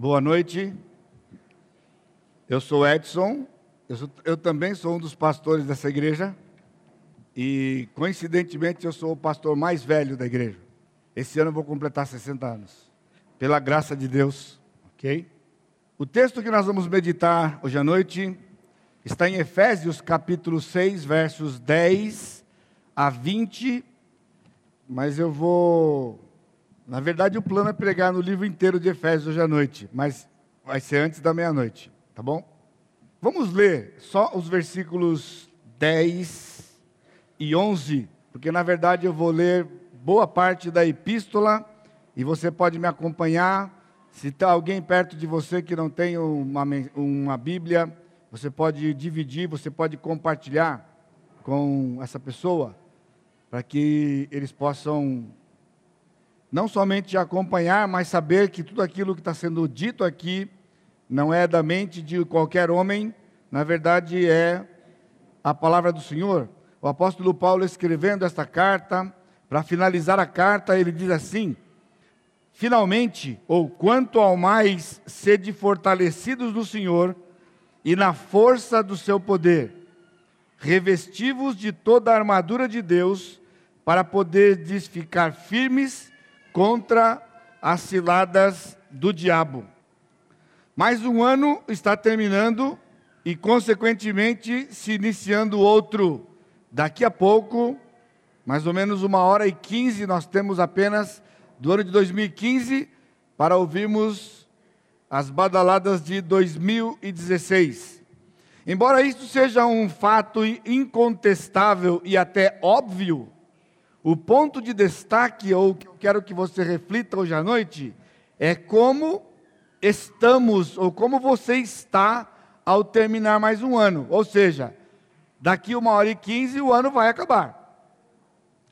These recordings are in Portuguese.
Boa noite. Eu sou Edson. Eu, sou, eu, também sou um dos pastores dessa igreja. E, coincidentemente, eu sou o pastor mais velho da igreja. Esse ano eu vou completar 60 anos. Pela graça de Deus. Ok? O texto que nós vamos meditar hoje à noite está em Efésios capítulo 6, versos 10 a 20. Mas eu vou na verdade, o plano é pregar no livro inteiro de Efésios hoje à noite, mas vai ser antes da meia-noite, tá bom? Vamos ler só os versículos 10 e 11, porque na verdade eu vou ler boa parte da epístola e você pode me acompanhar. Se está alguém perto de você que não tem uma, uma Bíblia, você pode dividir, você pode compartilhar com essa pessoa, para que eles possam não somente acompanhar, mas saber que tudo aquilo que está sendo dito aqui não é da mente de qualquer homem, na verdade é a palavra do Senhor. O apóstolo Paulo escrevendo esta carta, para finalizar a carta, ele diz assim: Finalmente, ou quanto ao mais, sede fortalecidos no Senhor e na força do seu poder, revestivos de toda a armadura de Deus, para poder ficar firmes contra as ciladas do diabo. Mais um ano está terminando e, consequentemente, se iniciando outro. Daqui a pouco, mais ou menos uma hora e quinze, nós temos apenas do ano de 2015 para ouvirmos as badaladas de 2016. Embora isso seja um fato incontestável e até óbvio, o ponto de destaque, ou que eu quero que você reflita hoje à noite, é como estamos, ou como você está ao terminar mais um ano. Ou seja, daqui uma hora e quinze o ano vai acabar.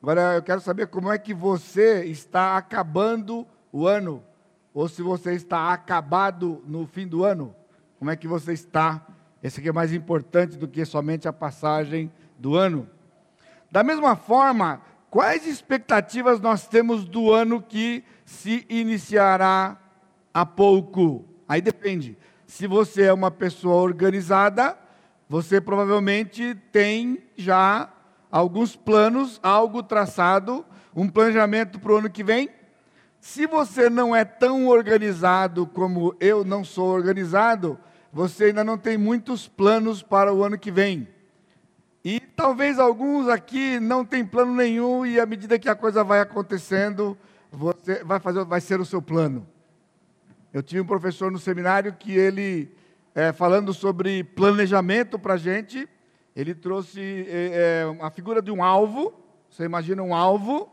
Agora eu quero saber como é que você está acabando o ano, ou se você está acabado no fim do ano. Como é que você está? Esse aqui é mais importante do que somente a passagem do ano. Da mesma forma, Quais expectativas nós temos do ano que se iniciará há pouco? Aí depende. Se você é uma pessoa organizada, você provavelmente tem já alguns planos, algo traçado, um planejamento para o ano que vem. Se você não é tão organizado como eu não sou organizado, você ainda não tem muitos planos para o ano que vem. E talvez alguns aqui não têm plano nenhum e à medida que a coisa vai acontecendo, você vai fazer, vai ser o seu plano. Eu tive um professor no seminário que ele, é, falando sobre planejamento para a gente, ele trouxe é, é, a figura de um alvo. Você imagina um alvo,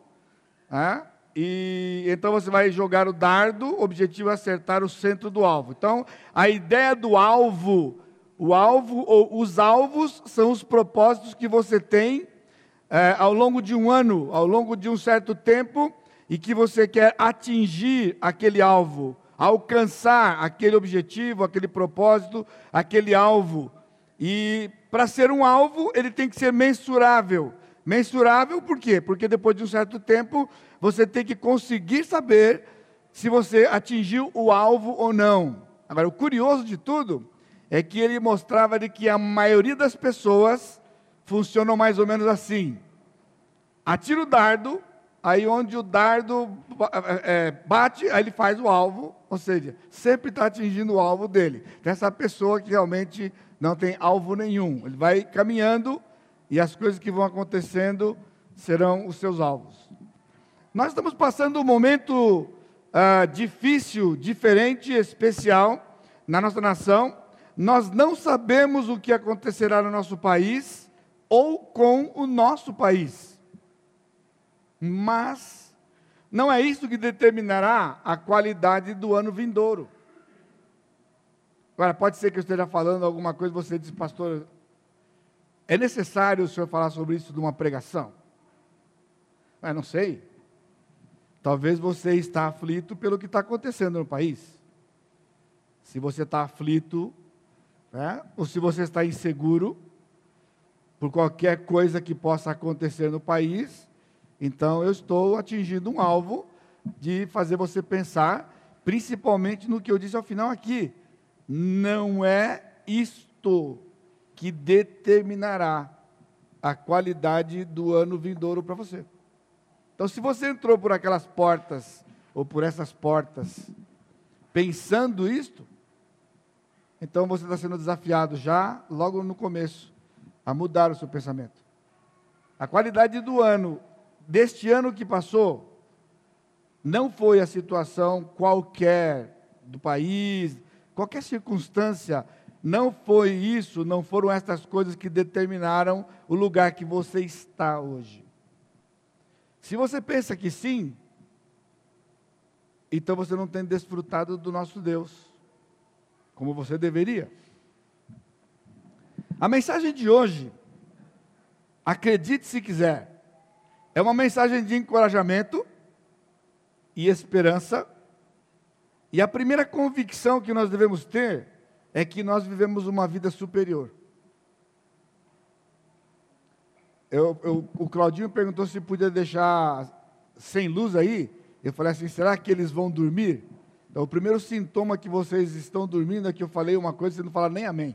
é? e então você vai jogar o dardo, o objetivo é acertar o centro do alvo. Então, a ideia do alvo o alvo ou os alvos são os propósitos que você tem é, ao longo de um ano, ao longo de um certo tempo, e que você quer atingir aquele alvo, alcançar aquele objetivo, aquele propósito, aquele alvo. E para ser um alvo, ele tem que ser mensurável. Mensurável por quê? Porque depois de um certo tempo, você tem que conseguir saber se você atingiu o alvo ou não. Agora, o curioso de tudo é que ele mostrava de que a maioria das pessoas funcionam mais ou menos assim. Atira o dardo, aí onde o dardo é, bate, aí ele faz o alvo, ou seja, sempre está atingindo o alvo dele. Então, essa pessoa que realmente não tem alvo nenhum. Ele vai caminhando e as coisas que vão acontecendo serão os seus alvos. Nós estamos passando um momento uh, difícil, diferente, especial na nossa nação nós não sabemos o que acontecerá no nosso país ou com o nosso país. Mas não é isso que determinará a qualidade do ano vindouro. Agora, pode ser que eu esteja falando alguma coisa você diz, pastor, é necessário o senhor falar sobre isso numa pregação? Eu ah, não sei. Talvez você está aflito pelo que está acontecendo no país. Se você está aflito né? ou se você está inseguro por qualquer coisa que possa acontecer no país, então eu estou atingindo um alvo de fazer você pensar principalmente no que eu disse ao final aqui. Não é isto que determinará a qualidade do ano vindouro para você. Então, se você entrou por aquelas portas, ou por essas portas, pensando isto, então você está sendo desafiado já, logo no começo, a mudar o seu pensamento. A qualidade do ano, deste ano que passou, não foi a situação qualquer do país, qualquer circunstância, não foi isso, não foram estas coisas que determinaram o lugar que você está hoje. Se você pensa que sim, então você não tem desfrutado do nosso Deus como você deveria. A mensagem de hoje, acredite se quiser, é uma mensagem de encorajamento e esperança. E a primeira convicção que nós devemos ter é que nós vivemos uma vida superior. Eu, eu, o Claudinho perguntou se podia deixar sem luz aí. Eu falei assim: será que eles vão dormir? Então, o primeiro sintoma que vocês estão dormindo é que eu falei uma coisa e vocês não falaram nem amém.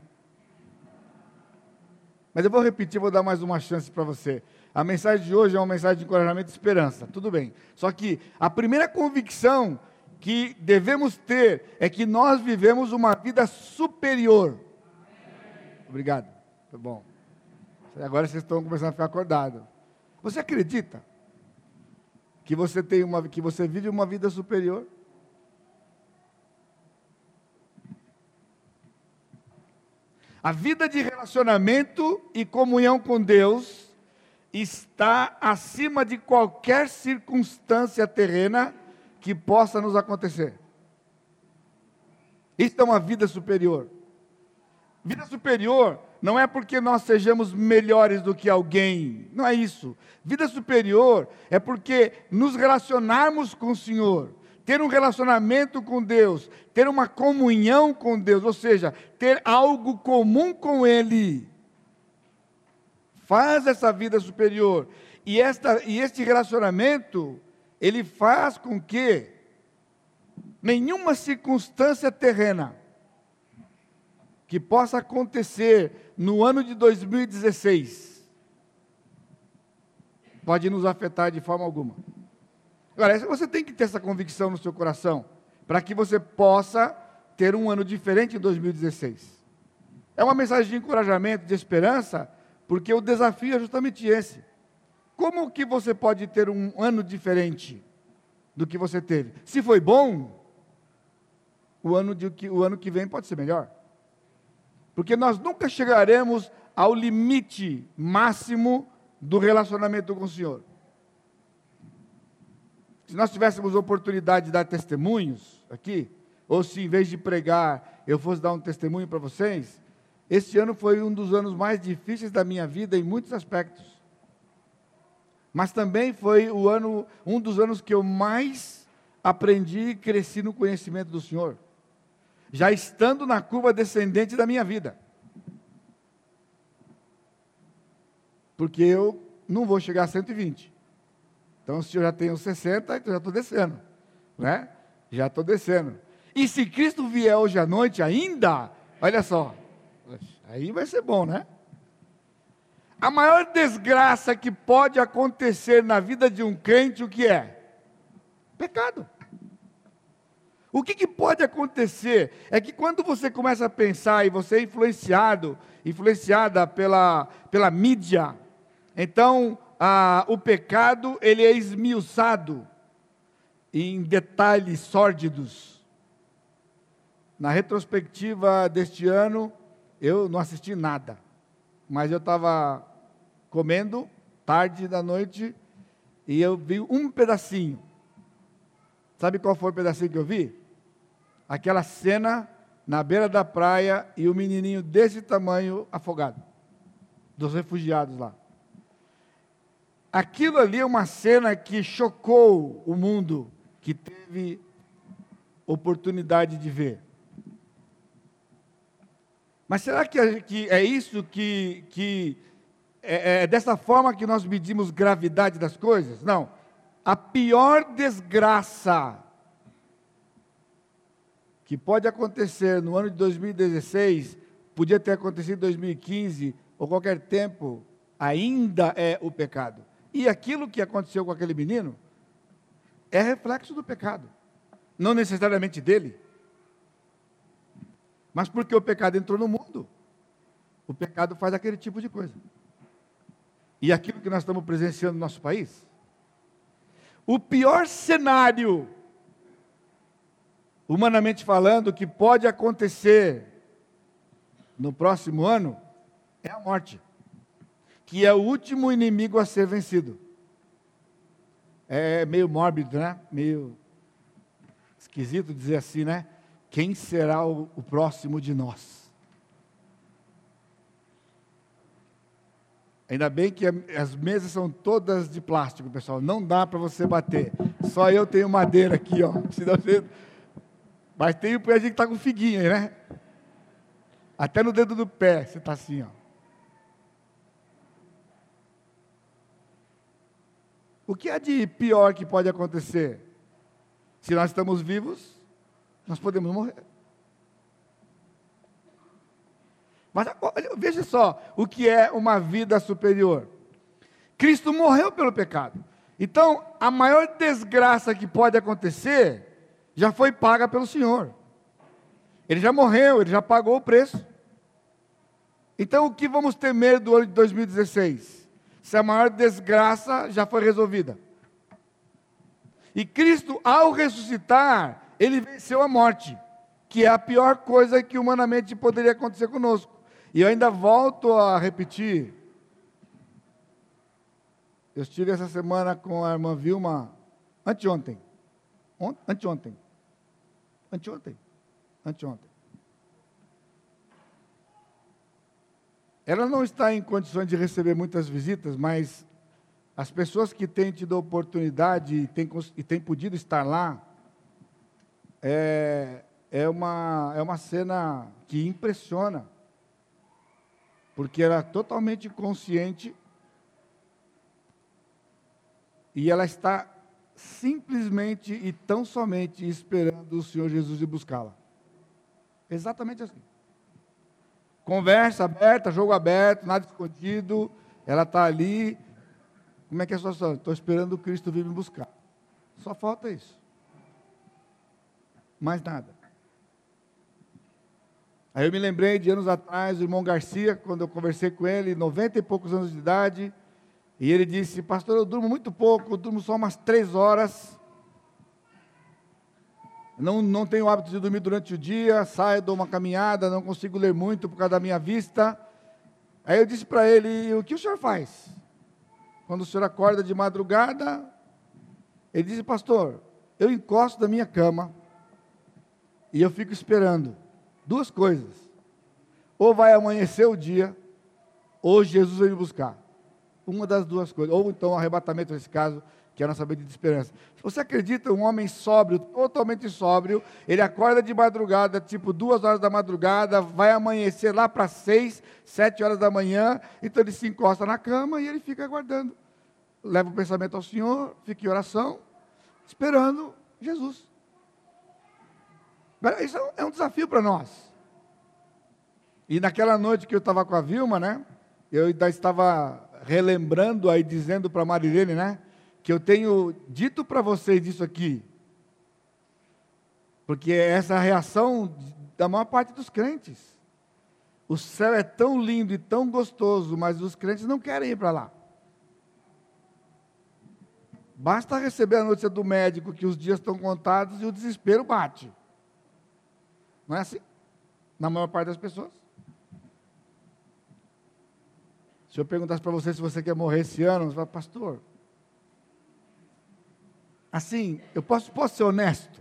Mas eu vou repetir, vou dar mais uma chance para você. A mensagem de hoje é uma mensagem de encorajamento e esperança, tudo bem. Só que a primeira convicção que devemos ter é que nós vivemos uma vida superior. Obrigado. Tá bom. Agora vocês estão começando a ficar acordados. Você acredita que você tem uma que você vive uma vida superior? A vida de relacionamento e comunhão com Deus está acima de qualquer circunstância terrena que possa nos acontecer. Isso é uma vida superior. Vida superior não é porque nós sejamos melhores do que alguém, não é isso. Vida superior é porque nos relacionarmos com o Senhor, ter um relacionamento com Deus, ter uma comunhão com Deus, ou seja, ter algo comum com Ele, faz essa vida superior. E, esta, e este relacionamento, ele faz com que nenhuma circunstância terrena que possa acontecer no ano de 2016 pode nos afetar de forma alguma. Agora, você tem que ter essa convicção no seu coração, para que você possa ter um ano diferente em 2016. É uma mensagem de encorajamento, de esperança, porque o desafio é justamente esse. Como que você pode ter um ano diferente do que você teve? Se foi bom, o ano, de, o ano que vem pode ser melhor. Porque nós nunca chegaremos ao limite máximo do relacionamento com o Senhor. Se nós tivéssemos oportunidade de dar testemunhos aqui, ou se em vez de pregar eu fosse dar um testemunho para vocês, este ano foi um dos anos mais difíceis da minha vida em muitos aspectos. Mas também foi o ano, um dos anos que eu mais aprendi e cresci no conhecimento do Senhor. Já estando na curva descendente da minha vida. Porque eu não vou chegar a 120. Então, se eu já tenho 60, então já estou descendo. Né? Já estou descendo. E se Cristo vier hoje à noite ainda, olha só, aí vai ser bom, né? A maior desgraça que pode acontecer na vida de um crente, o que é? Pecado. O que, que, pode acontecer é que quando você começa a pensar e você é influenciado, influenciada pela, pela mídia, então ah, o pecado ele é esmiuçado em detalhes sórdidos. Na retrospectiva deste ano, eu não assisti nada, mas eu estava comendo tarde da noite e eu vi um pedacinho. Sabe qual foi o pedacinho que eu vi? Aquela cena na beira da praia e o menininho desse tamanho afogado, dos refugiados lá. Aquilo ali é uma cena que chocou o mundo que teve oportunidade de ver. Mas será que, é isso que, que é, é dessa forma que nós medimos gravidade das coisas? Não. A pior desgraça que pode acontecer no ano de 2016, podia ter acontecido em 2015 ou qualquer tempo, ainda é o pecado. E aquilo que aconteceu com aquele menino é reflexo do pecado, não necessariamente dele, mas porque o pecado entrou no mundo. O pecado faz aquele tipo de coisa. E aquilo que nós estamos presenciando no nosso país, o pior cenário, humanamente falando, que pode acontecer no próximo ano é a morte, que é o último inimigo a ser vencido. É meio mórbido, né? Meio esquisito dizer assim, né? Quem será o, o próximo de nós? Ainda bem que as mesas são todas de plástico, pessoal. Não dá para você bater. Só eu tenho madeira aqui, ó. Mas tem o pé que está com figuinha, né? Até no dedo do pé você está assim, ó. O que é de pior que pode acontecer? Se nós estamos vivos, nós podemos morrer. Mas olha, veja só o que é uma vida superior. Cristo morreu pelo pecado. Então, a maior desgraça que pode acontecer já foi paga pelo Senhor. Ele já morreu, ele já pagou o preço. Então, o que vamos temer do ano de 2016? Se a maior desgraça já foi resolvida. E Cristo, ao ressuscitar, ele venceu a morte, que é a pior coisa que humanamente poderia acontecer conosco. E eu ainda volto a repetir. Eu estive essa semana com a irmã Vilma, anteontem. Anteontem. Anteontem. Anteontem. Ela não está em condições de receber muitas visitas, mas as pessoas que têm tido a oportunidade e têm, e têm podido estar lá, é, é, uma, é uma cena que impressiona, porque ela é totalmente consciente e ela está simplesmente e tão somente esperando o Senhor Jesus ir buscá-la. Exatamente assim. Conversa aberta, jogo aberto, nada escondido. Ela está ali. Como é que é a situação? Estou esperando o Cristo vir me buscar. Só falta isso. Mais nada. Aí eu me lembrei de anos atrás, o irmão Garcia, quando eu conversei com ele, 90 e poucos anos de idade, e ele disse: Pastor, eu durmo muito pouco, eu durmo só umas três horas. Não, não tenho o hábito de dormir durante o dia, saio, dou uma caminhada, não consigo ler muito por causa da minha vista. Aí eu disse para ele: O que o senhor faz? Quando o senhor acorda de madrugada, ele disse: Pastor, eu encosto da minha cama e eu fico esperando duas coisas. Ou vai amanhecer o dia, ou Jesus vai me buscar. Uma das duas coisas. Ou então arrebatamento, nesse caso, que é a nossa vida de esperança. Se você acredita, um homem sóbrio, totalmente sóbrio, ele acorda de madrugada, tipo duas horas da madrugada, vai amanhecer lá para seis, sete horas da manhã, então ele se encosta na cama e ele fica aguardando. Leva o pensamento ao Senhor, fica em oração, esperando Jesus. Isso é um desafio para nós. E naquela noite que eu estava com a Vilma, né? Eu ainda estava relembrando aí, dizendo para a Marilene, né? Que eu tenho dito para vocês isso aqui, porque é essa a reação da maior parte dos crentes. O céu é tão lindo e tão gostoso, mas os crentes não querem ir para lá. Basta receber a notícia do médico que os dias estão contados e o desespero bate. Não é assim? Na maior parte das pessoas. Se eu perguntasse para você se você quer morrer esse ano, você fala, pastor, assim, eu posso, posso ser honesto?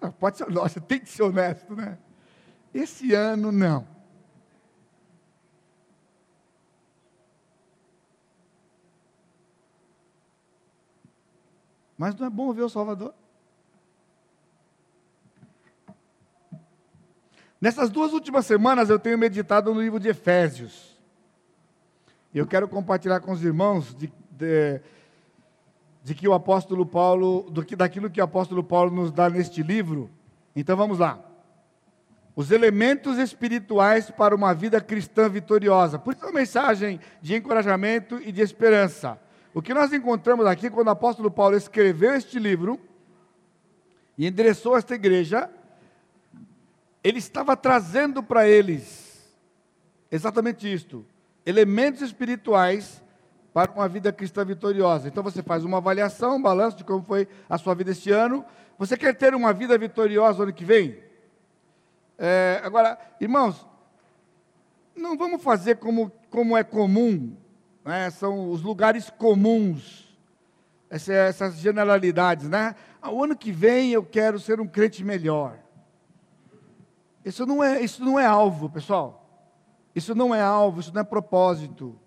Não, pode ser, você tem que ser honesto, né? Esse ano não. Mas não é bom ver o Salvador? Nessas duas últimas semanas eu tenho meditado no livro de Efésios. Eu quero compartilhar com os irmãos de, de, de que o apóstolo Paulo, do que, daquilo que o apóstolo Paulo nos dá neste livro, Então vamos lá. Os elementos espirituais para uma vida cristã vitoriosa. Por isso é uma mensagem de encorajamento e de esperança. O que nós encontramos aqui quando o apóstolo Paulo escreveu este livro e endereçou esta igreja, ele estava trazendo para eles exatamente isto: elementos espirituais para uma vida cristã vitoriosa. Então você faz uma avaliação, um balanço de como foi a sua vida este ano. Você quer ter uma vida vitoriosa ano que vem? É, agora, irmãos, não vamos fazer como, como é comum, né? são os lugares comuns, essa, essas generalidades, né? Ah, o ano que vem eu quero ser um crente melhor. Isso não é, isso não é alvo, pessoal. Isso não é alvo, isso não é propósito.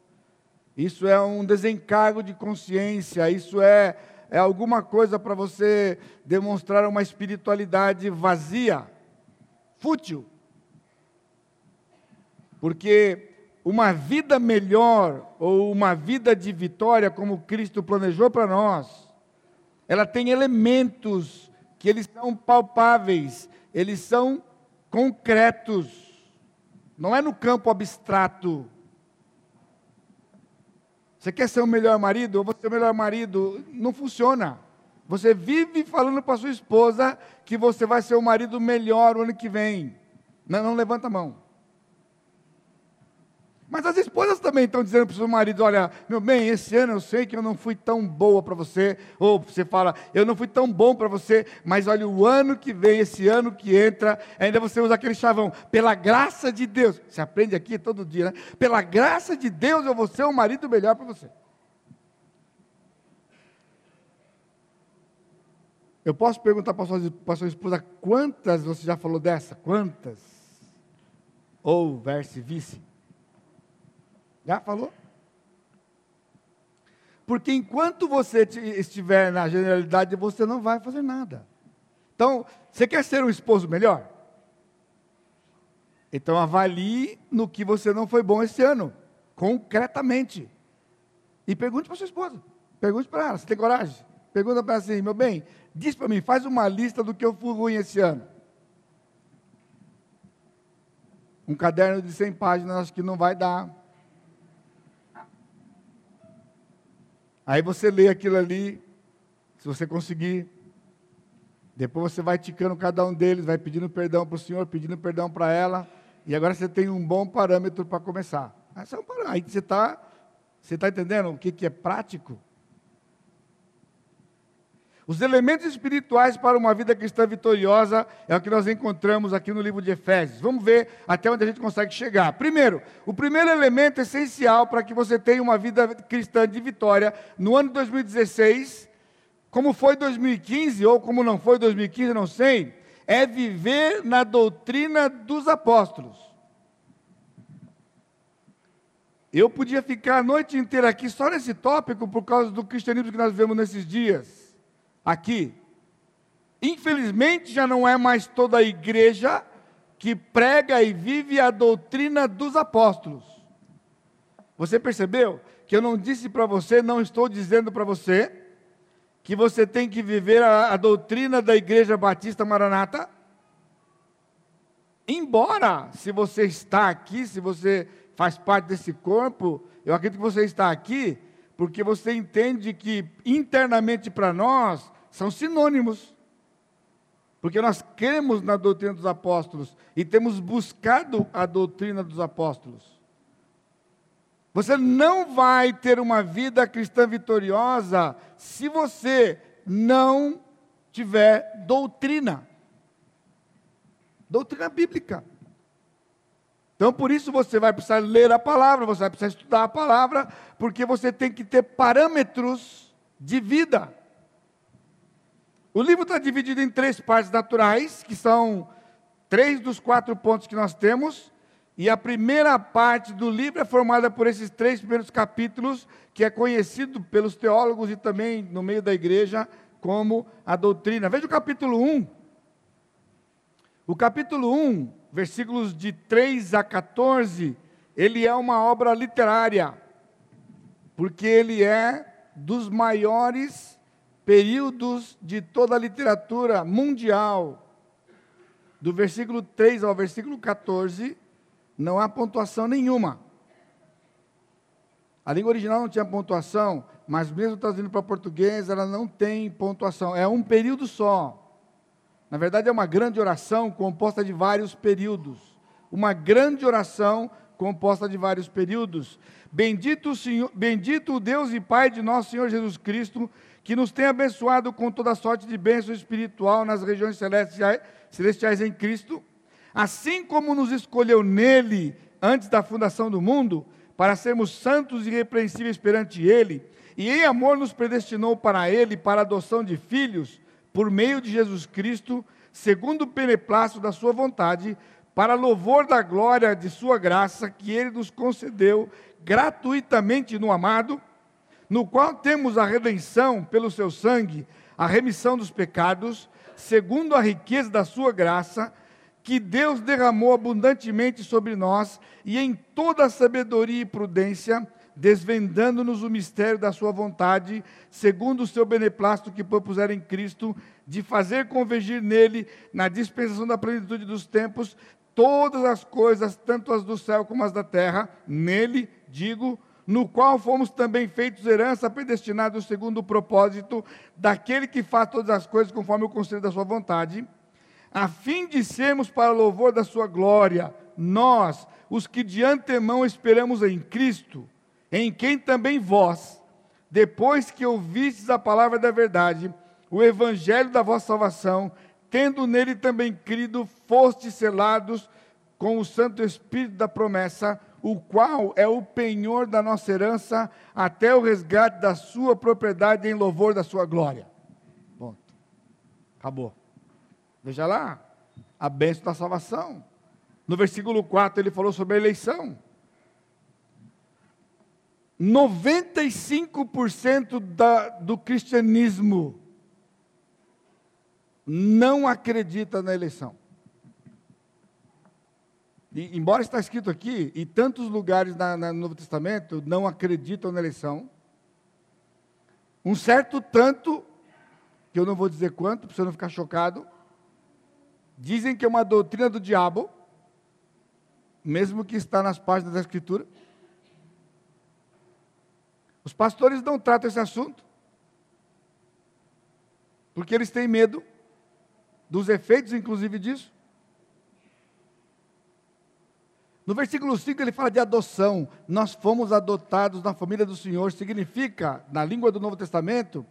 Isso é um desencargo de consciência, isso é, é alguma coisa para você demonstrar uma espiritualidade vazia, fútil. Porque uma vida melhor ou uma vida de vitória, como Cristo planejou para nós, ela tem elementos que eles são palpáveis, eles são concretos, não é no campo abstrato. Você quer ser o melhor marido? Ou você é o melhor marido? Não funciona. Você vive falando para sua esposa que você vai ser o marido melhor o ano que vem. Não, não levanta a mão. Mas as esposas também estão dizendo para o seu marido: olha, meu bem, esse ano eu sei que eu não fui tão boa para você. Ou você fala, eu não fui tão bom para você, mas olha, o ano que vem, esse ano que entra, ainda você usa aquele chavão, pela graça de Deus. Você aprende aqui todo dia, né? Pela graça de Deus eu vou ser um marido melhor para você. Eu posso perguntar para sua, sua esposa quantas você já falou dessa? Quantas? Ou verse-vice? Já falou? Porque enquanto você estiver na generalidade, você não vai fazer nada. Então, você quer ser um esposo melhor? Então avalie no que você não foi bom esse ano, concretamente. E pergunte para sua esposa. Pergunte para ela, você tem coragem? Pergunta para ela assim, meu bem, diz para mim, faz uma lista do que eu fui ruim esse ano. Um caderno de 100 páginas acho que não vai dar. Aí você lê aquilo ali, se você conseguir. Depois você vai ticando cada um deles, vai pedindo perdão para o Senhor, pedindo perdão para ela. E agora você tem um bom parâmetro para começar. Aí você está você tá entendendo o que, que é prático? Os elementos espirituais para uma vida cristã vitoriosa é o que nós encontramos aqui no livro de Efésios. Vamos ver até onde a gente consegue chegar. Primeiro, o primeiro elemento essencial para que você tenha uma vida cristã de vitória no ano de 2016, como foi 2015 ou como não foi 2015, não sei, é viver na doutrina dos apóstolos. Eu podia ficar a noite inteira aqui só nesse tópico por causa do cristianismo que nós vemos nesses dias aqui. Infelizmente, já não é mais toda a igreja que prega e vive a doutrina dos apóstolos. Você percebeu que eu não disse para você, não estou dizendo para você, que você tem que viver a, a doutrina da Igreja Batista Maranata? Embora, se você está aqui, se você faz parte desse corpo, eu acredito que você está aqui porque você entende que internamente para nós são sinônimos. Porque nós cremos na doutrina dos apóstolos e temos buscado a doutrina dos apóstolos. Você não vai ter uma vida cristã vitoriosa se você não tiver doutrina. Doutrina bíblica. Então, por isso você vai precisar ler a palavra, você vai precisar estudar a palavra, porque você tem que ter parâmetros de vida. O livro está dividido em três partes naturais, que são três dos quatro pontos que nós temos, e a primeira parte do livro é formada por esses três primeiros capítulos, que é conhecido pelos teólogos e também no meio da igreja como a doutrina. Veja o capítulo 1. O capítulo 1 versículos de 3 a 14, ele é uma obra literária, porque ele é dos maiores períodos de toda a literatura mundial. do versículo 3 ao versículo 14, não há pontuação nenhuma. A língua original não tinha pontuação, mas mesmo traduzindo para português, ela não tem pontuação. É um período só. Na verdade, é uma grande oração composta de vários períodos. Uma grande oração composta de vários períodos. Bendito o, Senhor, bendito o Deus e Pai de nosso Senhor Jesus Cristo, que nos tem abençoado com toda sorte de bênção espiritual nas regiões celestiais, em Cristo, assim como nos escolheu nele antes da fundação do mundo, para sermos santos e irrepreensíveis perante ele, e em amor nos predestinou para ele, para a adoção de filhos, por meio de Jesus Cristo, segundo o beneplácito da sua vontade, para louvor da glória de Sua graça, que Ele nos concedeu gratuitamente no amado, no qual temos a redenção pelo Seu sangue, a remissão dos pecados, segundo a riqueza da Sua graça, que Deus derramou abundantemente sobre nós e em toda a sabedoria e prudência, desvendando-nos o mistério da Sua vontade, segundo o seu beneplácito que propuseram em Cristo, de fazer convergir nele, na dispensação da plenitude dos tempos, todas as coisas, tanto as do céu como as da terra, nele, digo, no qual fomos também feitos herança, predestinados segundo o propósito daquele que faz todas as coisas conforme o conselho da sua vontade, a fim de sermos para louvor da sua glória, nós, os que de antemão esperamos em Cristo, em quem também vós, depois que ouvistes a palavra da verdade, o evangelho da vossa salvação, tendo nele também crido, fostes selados com o Santo Espírito da promessa, o qual é o penhor da nossa herança até o resgate da sua propriedade em louvor da sua glória. Ponto. Acabou. Veja lá, a bênção da salvação. No versículo 4 ele falou sobre a eleição. 95% da, do cristianismo não acredita na eleição. E, embora está escrito aqui, e tantos lugares na, na, no Novo Testamento não acreditam na eleição, um certo tanto, que eu não vou dizer quanto, para você não ficar chocado, dizem que é uma doutrina do diabo, mesmo que está nas páginas da Escritura. Os pastores não tratam esse assunto, porque eles têm medo dos efeitos, inclusive, disso. No versículo 5 ele fala de adoção. Nós fomos adotados na família do Senhor. Significa, na língua do Novo Testamento,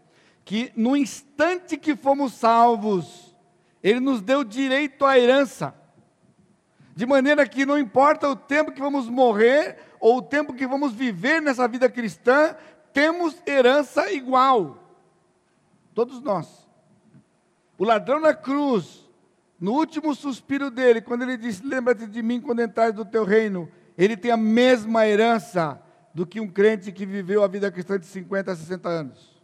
que no instante que fomos salvos, Ele nos deu direito à herança. De maneira que não importa o tempo que vamos morrer ou o tempo que vamos viver nessa vida cristã, temos herança igual. Todos nós. O ladrão na cruz, no último suspiro dele, quando ele diz: Lembra-te de mim quando entrares do teu reino, ele tem a mesma herança do que um crente que viveu a vida cristã de 50 a 60 anos.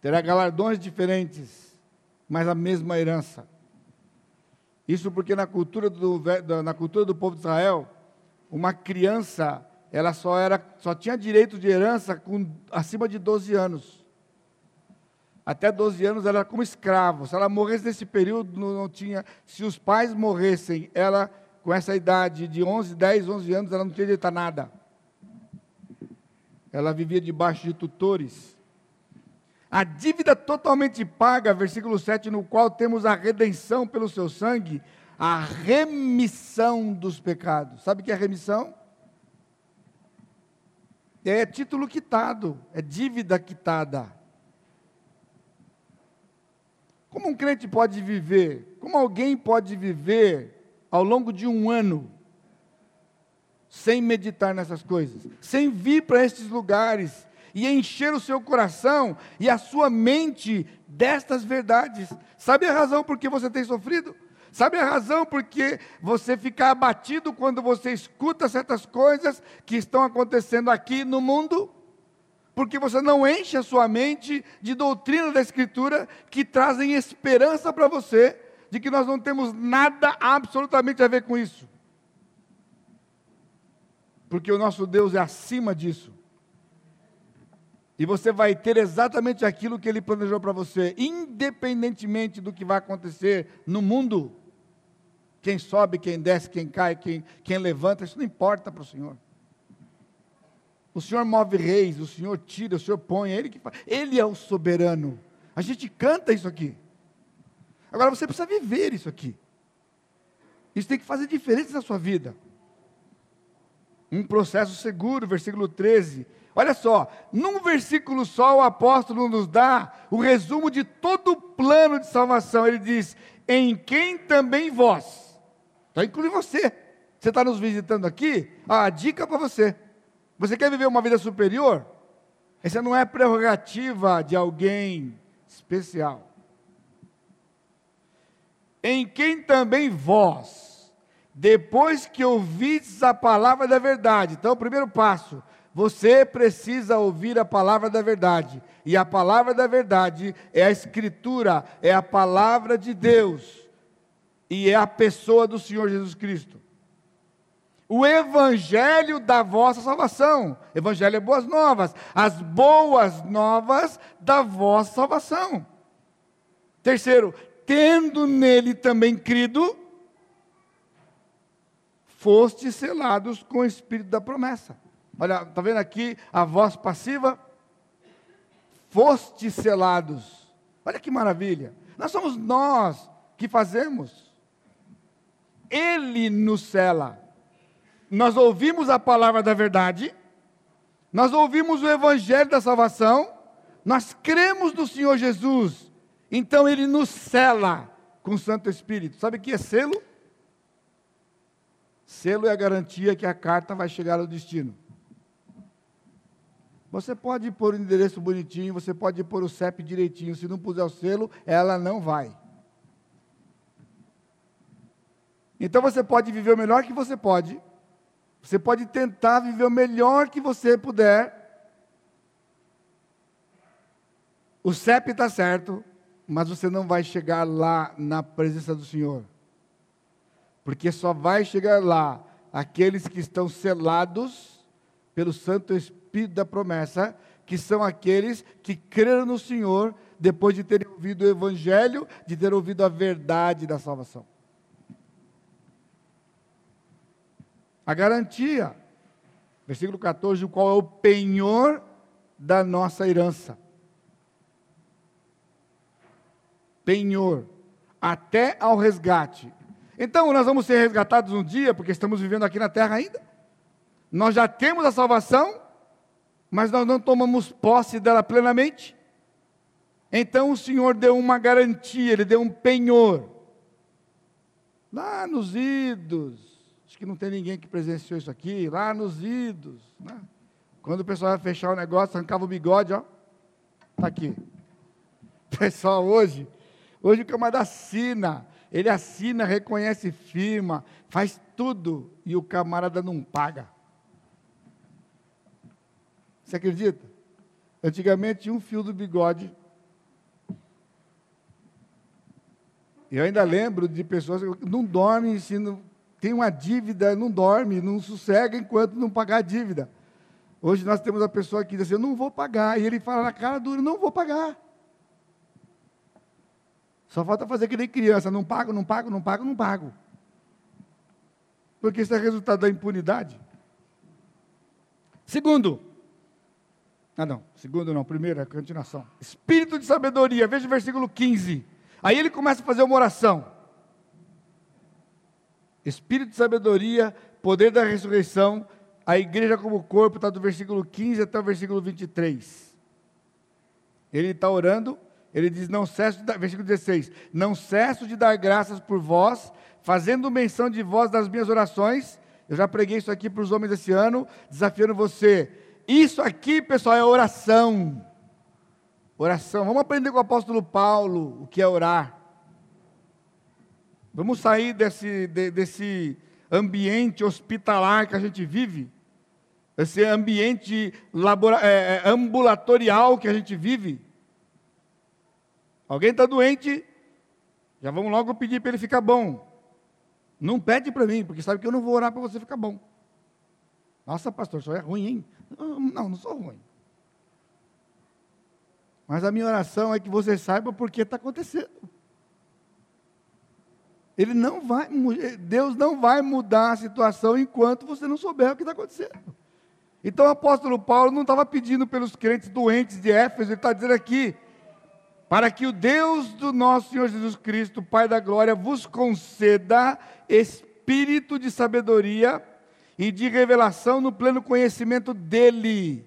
Terá galardões diferentes, mas a mesma herança. Isso porque na cultura do, na cultura do povo de Israel, uma criança, ela só, era, só tinha direito de herança com acima de 12 anos até 12 anos ela era como escravo. Se ela morresse nesse período, não, não, tinha. Se os pais morressem, ela, com essa idade de 11, 10, 11 anos, ela não tinha direito a nada. Ela vivia debaixo de tutores. A dívida totalmente paga, versículo 7, no qual temos a redenção pelo seu sangue, a remissão dos pecados. Sabe o que é remissão? É título quitado, é dívida quitada. Como um crente pode viver? Como alguém pode viver ao longo de um ano sem meditar nessas coisas, sem vir para estes lugares e encher o seu coração e a sua mente destas verdades? Sabe a razão por que você tem sofrido? Sabe a razão por que você fica abatido quando você escuta certas coisas que estão acontecendo aqui no mundo? porque você não enche a sua mente de doutrina da Escritura que trazem esperança para você de que nós não temos nada absolutamente a ver com isso. Porque o nosso Deus é acima disso. E você vai ter exatamente aquilo que ele planejou para você, independentemente do que vai acontecer no mundo. Quem sobe, quem desce, quem cai, quem, quem levanta, isso não importa para o Senhor. O Senhor move reis, o Senhor tira, o Senhor põe, é Ele que faz. Ele é o soberano. A gente canta isso aqui. Agora você precisa viver isso aqui. Isso tem que fazer diferença na sua vida. Um processo seguro, versículo 13. Olha só, num versículo só o apóstolo nos dá o resumo de todo o plano de salvação. Ele diz: Em quem também vós. Então inclui você. Você está nos visitando aqui? Ah, a dica para você. Você quer viver uma vida superior? Essa não é prerrogativa de alguém especial. Em quem também vós, depois que ouvistes a palavra da verdade. Então, o primeiro passo, você precisa ouvir a palavra da verdade. E a palavra da verdade é a Escritura, é a palavra de Deus. E é a pessoa do Senhor Jesus Cristo. O Evangelho da vossa salvação. Evangelho é boas novas. As boas novas da vossa salvação. Terceiro, tendo nele também crido, foste selados com o Espírito da promessa. Olha, está vendo aqui a voz passiva? Foste selados. Olha que maravilha. Nós somos nós que fazemos. Ele nos sela. Nós ouvimos a palavra da verdade, nós ouvimos o evangelho da salvação, nós cremos no Senhor Jesus, então ele nos sela com o Santo Espírito. Sabe o que é selo? Selo é a garantia que a carta vai chegar ao destino. Você pode pôr o endereço bonitinho, você pode pôr o CEP direitinho, se não puser o selo, ela não vai. Então você pode viver o melhor que você pode, você pode tentar viver o melhor que você puder. O CEP está certo, mas você não vai chegar lá na presença do Senhor. Porque só vai chegar lá aqueles que estão selados pelo Santo Espírito da promessa, que são aqueles que creram no Senhor depois de terem ouvido o Evangelho, de ter ouvido a verdade da salvação. A garantia, versículo 14, o qual é o penhor da nossa herança. Penhor, até ao resgate. Então, nós vamos ser resgatados um dia, porque estamos vivendo aqui na terra ainda. Nós já temos a salvação, mas nós não tomamos posse dela plenamente. Então o Senhor deu uma garantia, Ele deu um penhor. Lá nos idos, que não tem ninguém que presenciou isso aqui, lá nos idos. Né? Quando o pessoal ia fechar o negócio, arrancava o bigode, ó. Está aqui. Pessoal, hoje, hoje o camarada assina, ele assina, reconhece firma, faz tudo, e o camarada não paga. Você acredita? Antigamente um fio do bigode. Eu ainda lembro de pessoas que não dormem, se não, tem uma dívida, não dorme, não sossega enquanto não pagar a dívida. Hoje nós temos a pessoa que diz assim, eu não vou pagar. E ele fala na cara dura, não vou pagar. Só falta fazer que nem criança, não pago, não pago, não pago, não pago. Porque isso é resultado da impunidade. Segundo, ah, não. Segundo não. Primeiro, é a continuação. Espírito de sabedoria. Veja o versículo 15. Aí ele começa a fazer uma oração. Espírito de sabedoria, poder da ressurreição, a igreja como corpo, está do versículo 15 até o versículo 23. Ele está orando, ele diz: Não cesso, de, versículo 16: Não cesso de dar graças por vós, fazendo menção de vós das minhas orações. Eu já preguei isso aqui para os homens esse ano, desafiando você isso aqui, pessoal, é oração. Oração. Vamos aprender com o apóstolo Paulo o que é orar. Vamos sair desse, de, desse ambiente hospitalar que a gente vive, esse ambiente é, é, ambulatorial que a gente vive. Alguém está doente, já vamos logo pedir para ele ficar bom. Não pede para mim, porque sabe que eu não vou orar para você ficar bom. Nossa, pastor, isso é ruim, hein? Não, não sou ruim. Mas a minha oração é que você saiba por que está acontecendo. Ele não vai, Deus não vai mudar a situação enquanto você não souber o que está acontecendo. Então o apóstolo Paulo não estava pedindo pelos crentes doentes de Éfeso, ele está dizendo aqui, para que o Deus do nosso Senhor Jesus Cristo, Pai da glória, vos conceda espírito de sabedoria e de revelação no pleno conhecimento dele.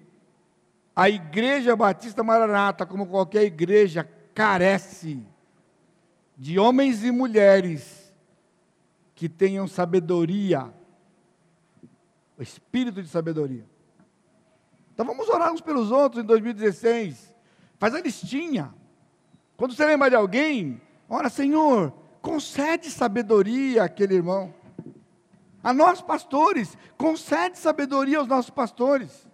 A Igreja Batista Maranata, como qualquer igreja, carece de homens e mulheres que tenham sabedoria, o espírito de sabedoria. Então vamos orar uns pelos outros em 2016. Faz a listinha. Quando você lembra de alguém, ora, Senhor, concede sabedoria àquele irmão. A nós pastores, concede sabedoria aos nossos pastores.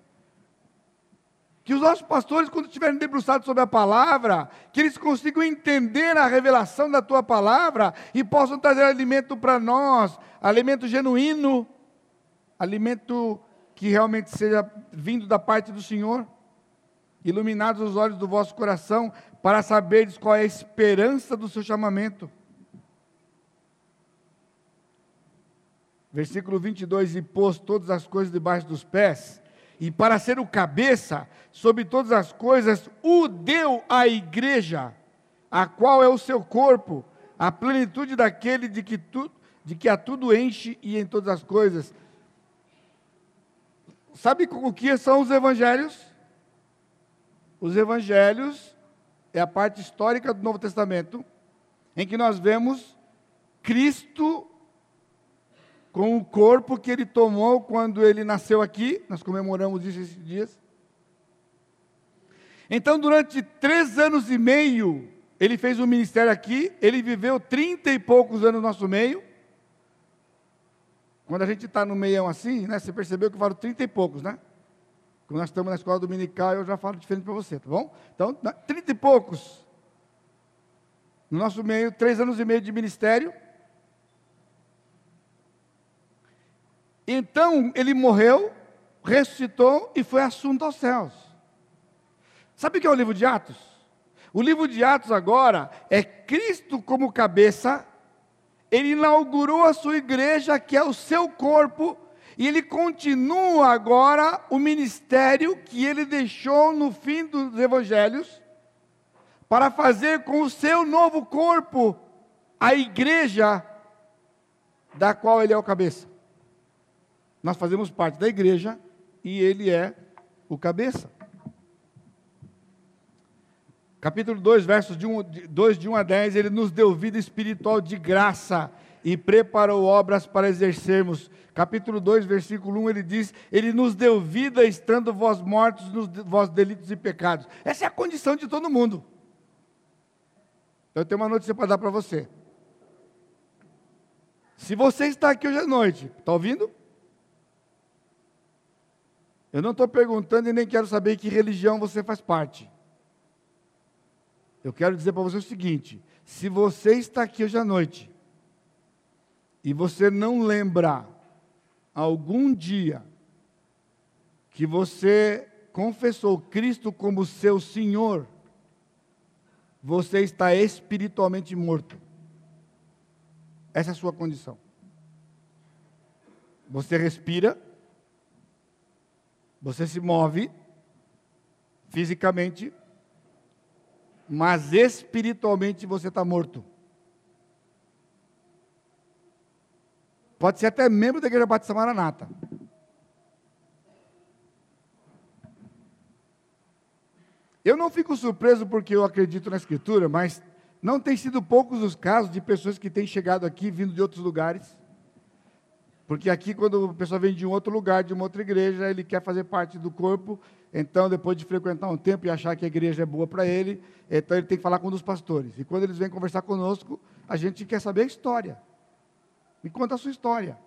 Que os nossos pastores, quando estiverem debruçados sobre a palavra, que eles consigam entender a revelação da tua palavra e possam trazer alimento para nós, alimento genuíno, alimento que realmente seja vindo da parte do Senhor. Iluminados os olhos do vosso coração, para saberdes qual é a esperança do seu chamamento versículo 22, e pôs todas as coisas debaixo dos pés, e para ser o cabeça sobre todas as coisas, o deu à igreja, a qual é o seu corpo, a plenitude daquele de que, tu, de que a tudo enche e em todas as coisas. Sabe o que são os evangelhos? Os evangelhos é a parte histórica do Novo Testamento, em que nós vemos Cristo com o corpo que ele tomou quando ele nasceu aqui, nós comemoramos isso esses dias. Então, durante três anos e meio, ele fez um ministério aqui, ele viveu trinta e poucos anos no nosso meio. Quando a gente está no meião assim, né, você percebeu que eu falo trinta e poucos, né? Quando nós estamos na escola dominical, eu já falo diferente para você, tá bom? Então, trinta e poucos. No nosso meio, três anos e meio de ministério. Então ele morreu, ressuscitou e foi assunto aos céus. Sabe o que é o livro de Atos? O livro de Atos agora é Cristo como cabeça, ele inaugurou a sua igreja, que é o seu corpo, e ele continua agora o ministério que ele deixou no fim dos evangelhos, para fazer com o seu novo corpo a igreja da qual ele é o cabeça. Nós fazemos parte da igreja e ele é o cabeça. Capítulo 2, versos de 1, 2 de 1 a 10, ele nos deu vida espiritual de graça e preparou obras para exercermos. Capítulo 2, versículo 1, ele diz: Ele nos deu vida estando vós mortos nos vossos delitos e pecados. Essa é a condição de todo mundo. Então, eu tenho uma notícia para dar para você. Se você está aqui hoje à noite, está ouvindo? Eu não estou perguntando e nem quero saber que religião você faz parte. Eu quero dizer para você o seguinte: se você está aqui hoje à noite e você não lembra algum dia que você confessou Cristo como seu Senhor, você está espiritualmente morto. Essa é a sua condição. Você respira, você se move fisicamente, mas espiritualmente você está morto. Pode ser até membro da Igreja Batista Maranata. Eu não fico surpreso porque eu acredito na Escritura, mas não tem sido poucos os casos de pessoas que têm chegado aqui vindo de outros lugares porque aqui, quando a pessoa vem de um outro lugar, de uma outra igreja, ele quer fazer parte do corpo. Então, depois de frequentar um tempo e achar que a igreja é boa para ele, então ele tem que falar com um dos pastores. E quando eles vêm conversar conosco, a gente quer saber a história. Me conta a sua história.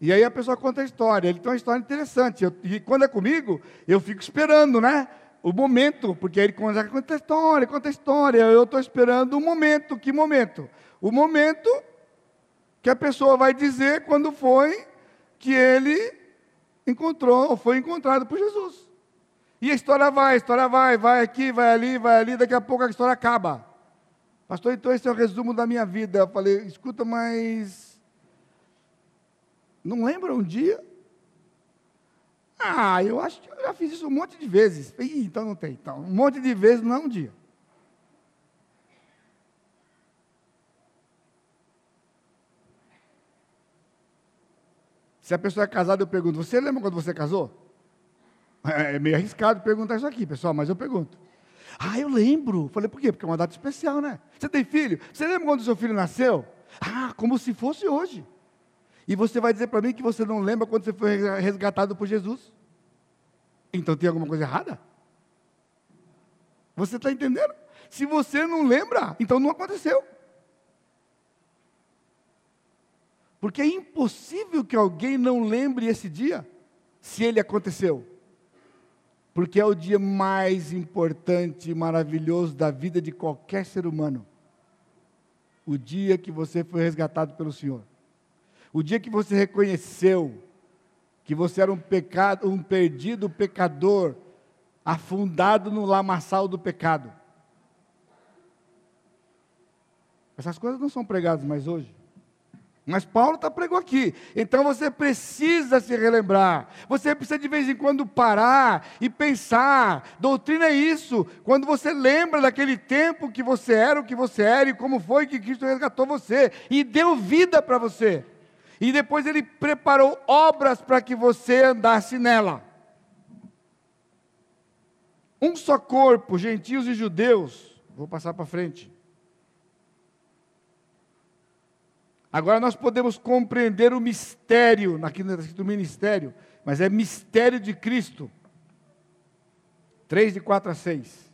E aí a pessoa conta a história. Ele tem uma história interessante. Eu, e quando é comigo, eu fico esperando, né? O momento, porque ele conta, conta a história, conta a história. Eu estou esperando o momento. Que momento? O momento que a pessoa vai dizer quando foi que ele encontrou, ou foi encontrado por Jesus. E a história vai, a história vai, vai aqui, vai ali, vai ali, daqui a pouco a história acaba. Pastor, então esse é o resumo da minha vida. Eu falei, escuta, mas. Não lembra um dia? Ah, eu acho que eu já fiz isso um monte de vezes. Ih, então não tem. Então, um monte de vezes não é um dia. Se a pessoa é casada, eu pergunto: Você lembra quando você casou? É, é meio arriscado perguntar isso aqui, pessoal, mas eu pergunto. Ah, eu lembro. Falei, por quê? Porque é uma data especial, né? Você tem filho? Você lembra quando seu filho nasceu? Ah, como se fosse hoje. E você vai dizer para mim que você não lembra quando você foi resgatado por Jesus? Então tem alguma coisa errada? Você está entendendo? Se você não lembra, então não aconteceu. Porque é impossível que alguém não lembre esse dia, se ele aconteceu. Porque é o dia mais importante e maravilhoso da vida de qualquer ser humano. O dia que você foi resgatado pelo Senhor. O dia que você reconheceu que você era um pecado, um perdido pecador, afundado no lamaçal do pecado. Essas coisas não são pregadas mais hoje. Mas Paulo está pregou aqui. Então você precisa se relembrar. Você precisa de vez em quando parar e pensar. Doutrina é isso. Quando você lembra daquele tempo que você era o que você era e como foi que Cristo resgatou você e deu vida para você. E depois ele preparou obras para que você andasse nela. Um só corpo, gentios e judeus. Vou passar para frente. Agora nós podemos compreender o mistério, aqui está escrito ministério, mas é mistério de Cristo. 3 de 4 a 6.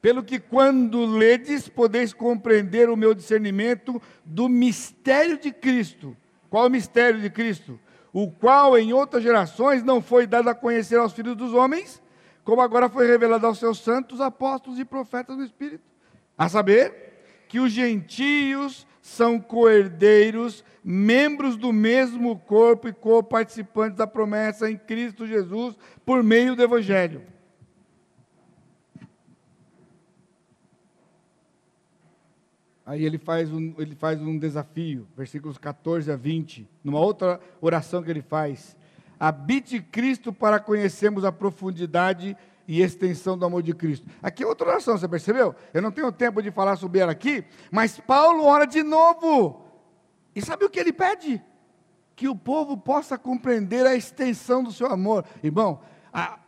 Pelo que quando ledes, podeis compreender o meu discernimento do mistério de Cristo. Qual o mistério de Cristo? O qual em outras gerações não foi dado a conhecer aos filhos dos homens, como agora foi revelado aos seus santos apóstolos e profetas do Espírito. A saber, que os gentios são coerdeiros, membros do mesmo corpo e co-participantes da promessa em Cristo Jesus por meio do Evangelho. Aí ele faz, um, ele faz um desafio, versículos 14 a 20, numa outra oração que ele faz. Habite Cristo para conhecermos a profundidade e extensão do amor de Cristo. Aqui é outra oração, você percebeu? Eu não tenho tempo de falar sobre ela aqui, mas Paulo ora de novo. E sabe o que ele pede? Que o povo possa compreender a extensão do seu amor. Irmão, a,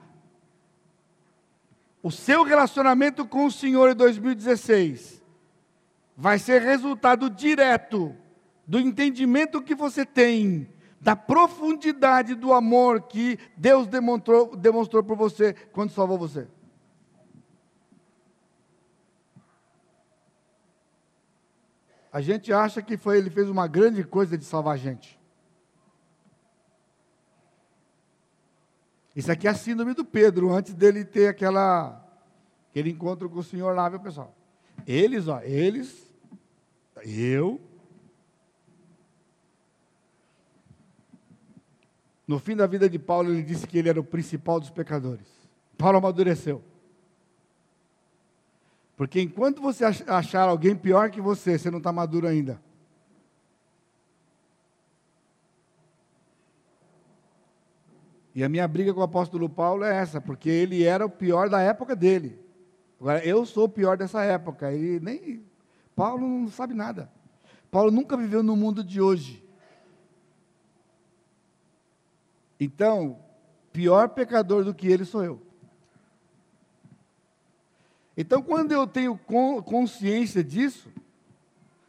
o seu relacionamento com o Senhor em 2016 vai ser resultado direto do entendimento que você tem da profundidade do amor que Deus demonstrou, demonstrou por você quando salvou você. A gente acha que foi, ele fez uma grande coisa de salvar a gente. Isso aqui é a síndrome do Pedro, antes dele ter aquela, aquele encontro com o Senhor lá, viu pessoal? Eles, ó, eles, eu, No fim da vida de Paulo, ele disse que ele era o principal dos pecadores. Paulo amadureceu. Porque enquanto você achar alguém pior que você, você não está maduro ainda. E a minha briga com o apóstolo Paulo é essa, porque ele era o pior da época dele. Agora, eu sou o pior dessa época. E nem. Paulo não sabe nada. Paulo nunca viveu no mundo de hoje. Então, pior pecador do que ele sou eu. Então, quando eu tenho consciência disso,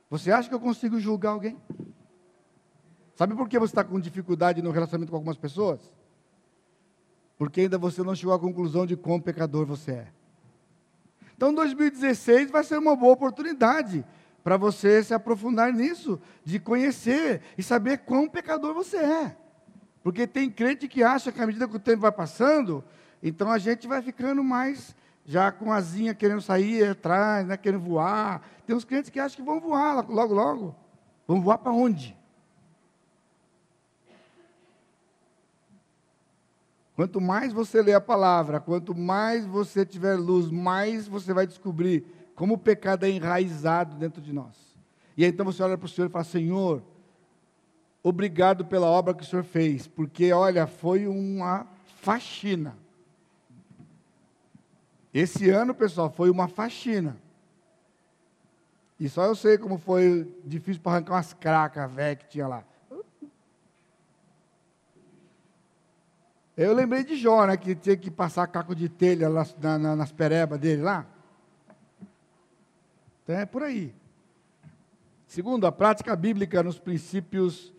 você acha que eu consigo julgar alguém? Sabe por que você está com dificuldade no relacionamento com algumas pessoas? Porque ainda você não chegou à conclusão de quão pecador você é. Então, 2016 vai ser uma boa oportunidade para você se aprofundar nisso, de conhecer e saber quão pecador você é. Porque tem crente que acha que à medida que o tempo vai passando, então a gente vai ficando mais já com asinha querendo sair atrás, né, querendo voar. Tem uns crentes que acham que vão voar logo, logo. Vão voar para onde? Quanto mais você lê a palavra, quanto mais você tiver luz, mais você vai descobrir como o pecado é enraizado dentro de nós. E aí então você olha para o Senhor e fala: Senhor, obrigado pela obra que o Senhor fez, porque olha, foi uma faxina. Esse ano, pessoal, foi uma faxina. E só eu sei como foi difícil para arrancar umas cracas velhas que tinha lá. Eu lembrei de Jó, né, que tinha que passar caco de telha lá, na, na, nas perebas dele lá. Então é por aí. Segundo, a prática bíblica nos princípios,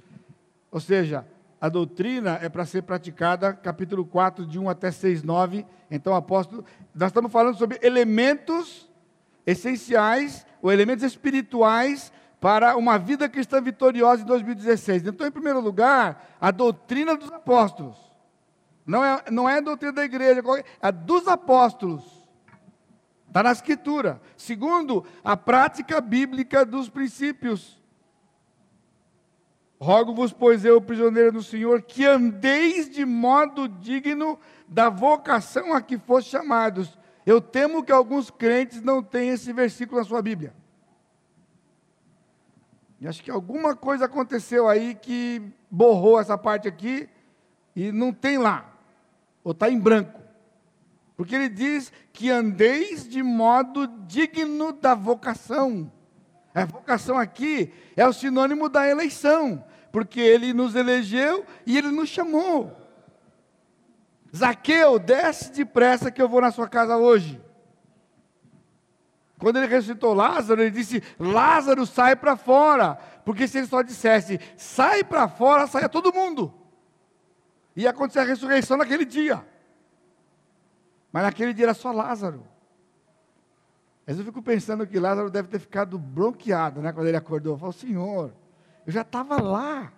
ou seja, a doutrina é para ser praticada, capítulo 4, de 1 até 6, 9. Então, apóstolo, nós estamos falando sobre elementos essenciais, ou elementos espirituais para uma vida cristã vitoriosa em 2016. Então, em primeiro lugar, a doutrina dos apóstolos. Não é, não é a doutrina da igreja, é a dos apóstolos. Está na escritura. Segundo, a prática bíblica dos princípios. Rogo-vos, pois eu, prisioneiro do Senhor, que andeis de modo digno da vocação a que foste chamados. Eu temo que alguns crentes não tenham esse versículo na sua Bíblia. E acho que alguma coisa aconteceu aí que borrou essa parte aqui e não tem lá ou está em branco. Porque ele diz que andeis de modo digno da vocação. A vocação aqui é o sinônimo da eleição, porque ele nos elegeu e ele nos chamou. Zaqueu, desce depressa que eu vou na sua casa hoje. Quando ele ressuscitou Lázaro, ele disse: Lázaro, sai para fora. Porque se ele só dissesse, sai para fora, saia todo mundo. Ia acontecer a ressurreição naquele dia. Mas naquele dia era só Lázaro. Mas eu fico pensando que Lázaro deve ter ficado bronqueado, né? Quando ele acordou. Falou, Senhor, eu já estava lá.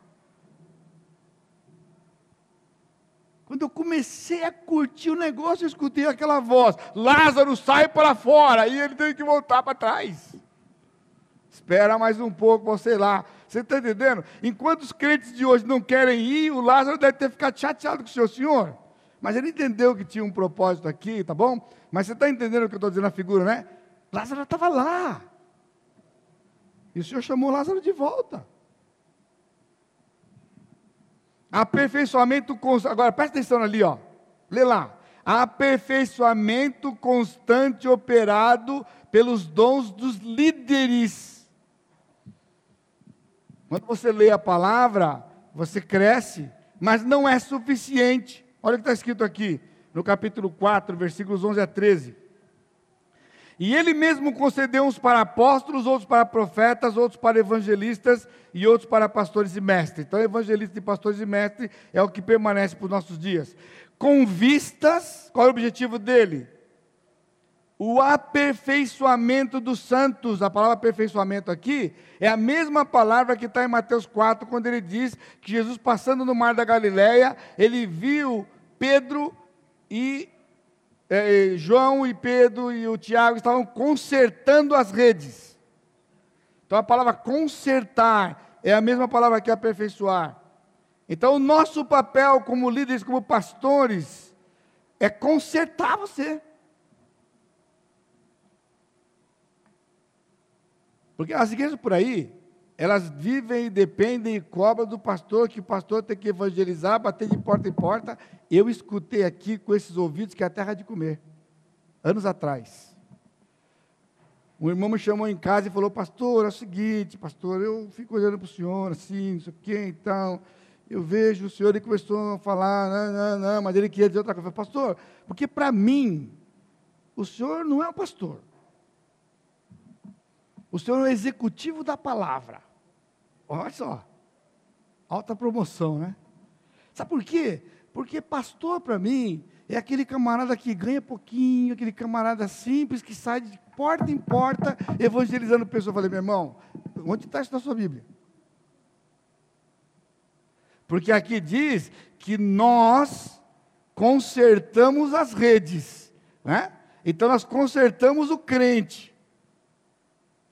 Quando eu comecei a curtir o negócio, eu escutei aquela voz: Lázaro, sai para fora. E ele teve que voltar para trás. Espera mais um pouco, você lá. Você está entendendo? Enquanto os crentes de hoje não querem ir, o Lázaro deve ter ficado chateado com o Senhor. Senhor, mas ele entendeu que tinha um propósito aqui, tá bom? Mas você está entendendo o que eu estou dizendo na figura, né? Lázaro estava lá. E o Senhor chamou Lázaro de volta. Aperfeiçoamento constante. Agora presta atenção ali, ó. Lê lá. Aperfeiçoamento constante operado pelos dons dos líderes quando você lê a palavra, você cresce, mas não é suficiente. Olha o que está escrito aqui, no capítulo 4, versículos 11 a 13. E ele mesmo concedeu uns para apóstolos, outros para profetas, outros para evangelistas e outros para pastores e mestres. Então, evangelistas e pastores e mestres é o que permanece para os nossos dias. Com vistas, qual é o objetivo dele? o aperfeiçoamento dos santos. A palavra aperfeiçoamento aqui é a mesma palavra que está em Mateus 4, quando ele diz que Jesus, passando no mar da Galileia, ele viu Pedro e é, João e Pedro e o Tiago estavam consertando as redes. Então a palavra consertar é a mesma palavra que aperfeiçoar. Então o nosso papel como líderes, como pastores, é consertar você. Porque as igrejas por aí, elas vivem dependem e cobram do pastor, que o pastor tem que evangelizar, bater de porta em porta. Eu escutei aqui com esses ouvidos que é a terra de comer, anos atrás. Um irmão me chamou em casa e falou, pastor, é o seguinte, pastor, eu fico olhando para o senhor assim, não sei o quê, então, eu vejo o senhor, ele começou a falar, não, não, não, mas ele queria dizer outra coisa. Pastor, porque para mim, o senhor não é um pastor. O Senhor é o executivo da palavra. Olha só. Alta promoção, né? Sabe por quê? Porque pastor para mim é aquele camarada que ganha pouquinho, aquele camarada simples que sai de porta em porta evangelizando pessoas. Eu falei, meu irmão, onde está isso na sua Bíblia? Porque aqui diz que nós consertamos as redes, né? Então nós consertamos o crente.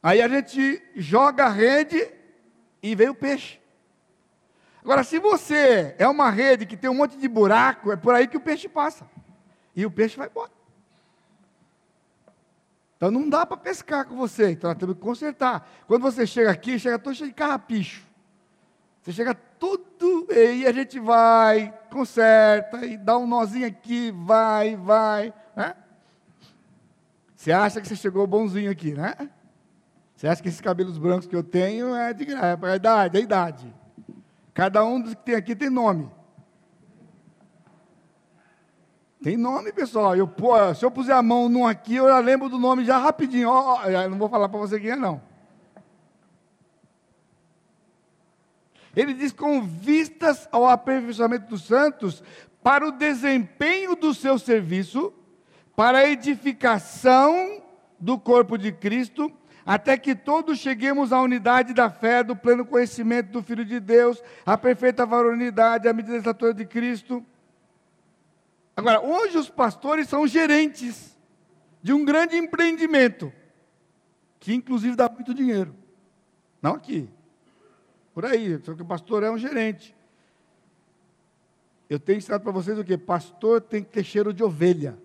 Aí a gente joga a rede e veio o peixe. Agora, se você é uma rede que tem um monte de buraco, é por aí que o peixe passa. E o peixe vai embora. Então não dá para pescar com você, então nós temos que consertar. Quando você chega aqui, chega todo cheio de carrapicho. Você chega tudo, e a gente vai, conserta, e dá um nozinho aqui, vai, vai. Né? Você acha que você chegou bonzinho aqui, né? Você acha que esses cabelos brancos que eu tenho é de é a idade, é a idade. Cada um dos que tem aqui tem nome. Tem nome, pessoal. Eu, pô, se eu puser a mão num aqui, eu já lembro do nome já rapidinho. Ó, não vou falar para você quem é, não. Ele diz: com vistas ao aperfeiçoamento dos santos, para o desempenho do seu serviço, para a edificação do corpo de Cristo, até que todos cheguemos à unidade da fé, do pleno conhecimento do Filho de Deus, à perfeita varonilidade, à medida da estatura de Cristo. Agora, hoje os pastores são gerentes de um grande empreendimento, que inclusive dá muito dinheiro. Não aqui, por aí, só que o pastor é um gerente. Eu tenho ensinado para vocês o que? Pastor tem que ter cheiro de ovelha.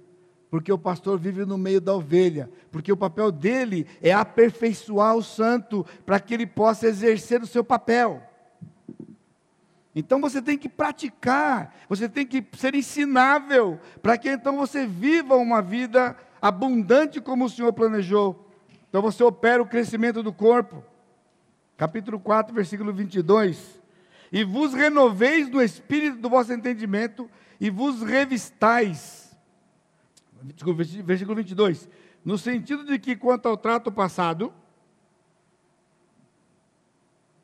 Porque o pastor vive no meio da ovelha. Porque o papel dele é aperfeiçoar o santo para que ele possa exercer o seu papel. Então você tem que praticar, você tem que ser ensinável, para que então você viva uma vida abundante como o Senhor planejou. Então você opera o crescimento do corpo capítulo 4, versículo 22. E vos renoveis do espírito do vosso entendimento e vos revistais. Desculpa, versículo 22. No sentido de que, quanto ao trato passado,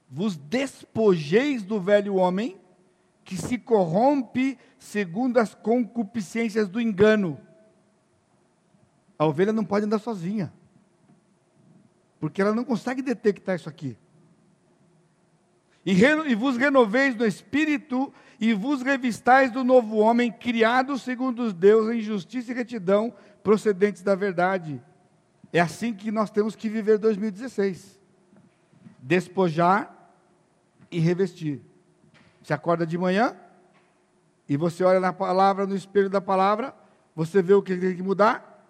vos despojeis do velho homem, que se corrompe segundo as concupiscências do engano. A ovelha não pode andar sozinha, porque ela não consegue detectar isso aqui e, e vos renoveis no espírito, e vos revistais do novo homem, criado segundo Deus em justiça e retidão, procedentes da verdade. É assim que nós temos que viver 2016. Despojar e revestir. Você acorda de manhã e você olha na palavra, no espelho da palavra, você vê o que tem que mudar,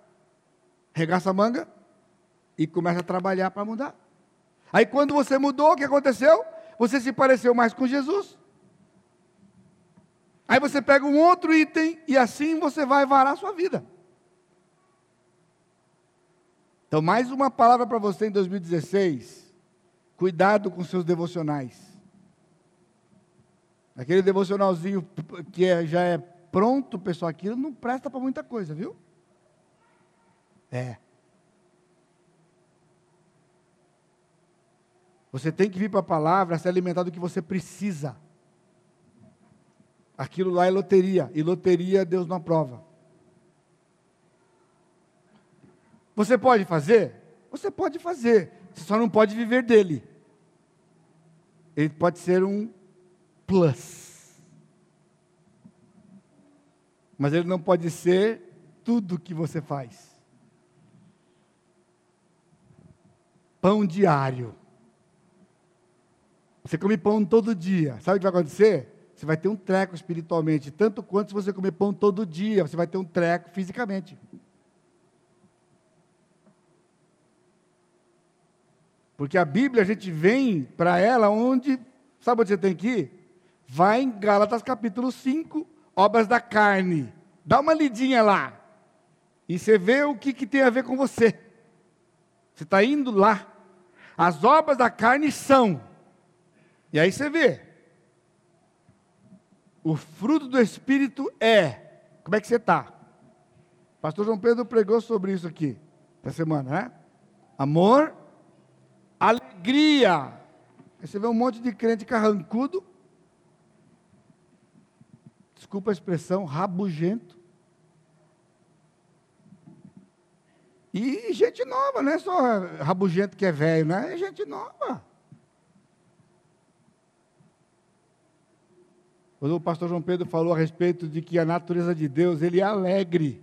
regaça a manga e começa a trabalhar para mudar. Aí quando você mudou, o que aconteceu? você se pareceu mais com Jesus. Aí você pega um outro item e assim você vai varar a sua vida. Então, mais uma palavra para você em 2016. Cuidado com seus devocionais. Aquele devocionalzinho que é, já é pronto, pessoal, aquilo não presta para muita coisa, viu? É. Você tem que vir para a palavra, se alimentar do que você precisa. Aquilo lá é loteria, e loteria Deus não aprova. Você pode fazer? Você pode fazer, você só não pode viver dele. Ele pode ser um plus. Mas ele não pode ser tudo que você faz. Pão diário. Você come pão todo dia. Sabe o que vai acontecer? Você vai ter um treco espiritualmente, tanto quanto se você comer pão todo dia, você vai ter um treco fisicamente. Porque a Bíblia, a gente vem para ela onde, sabe onde você tem que ir? Vai em Gálatas capítulo 5, obras da carne. Dá uma lidinha lá. E você vê o que, que tem a ver com você. Você está indo lá. As obras da carne são e aí você vê. O fruto do Espírito é. Como é que você está? Pastor João Pedro pregou sobre isso aqui, essa semana, né? Amor, alegria. Você vê um monte de crente carrancudo. Desculpa a expressão, rabugento. E gente nova, não é só rabugento que é velho, né? É gente nova. Quando o pastor João Pedro falou a respeito de que a natureza de Deus, ele é alegre.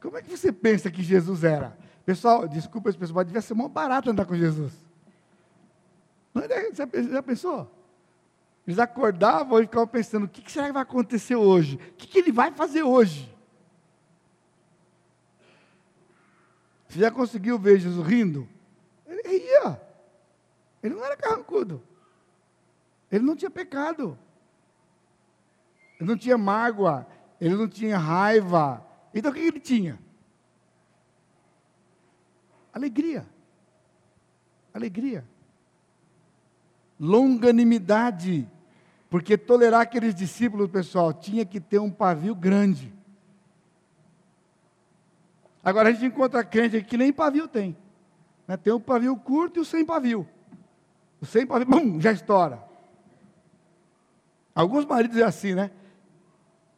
Como é que você pensa que Jesus era? Pessoal, desculpa esse pessoal, mas devia ser mó barato andar com Jesus. É, já pensou? Eles acordavam e ficavam pensando: o que, será que vai acontecer hoje? O que ele vai fazer hoje? Você já conseguiu ver Jesus rindo? Ele ria. Ele não era carrancudo. Ele não tinha pecado. Ele não tinha mágoa. Ele não tinha raiva. Então o que ele tinha? Alegria. Alegria. Longanimidade. Porque tolerar aqueles discípulos, pessoal, tinha que ter um pavio grande. Agora a gente encontra crente que nem pavio tem. Né? Tem o pavio curto e o sem pavio. O sem pavio, bum, já estoura. Alguns maridos é assim, né?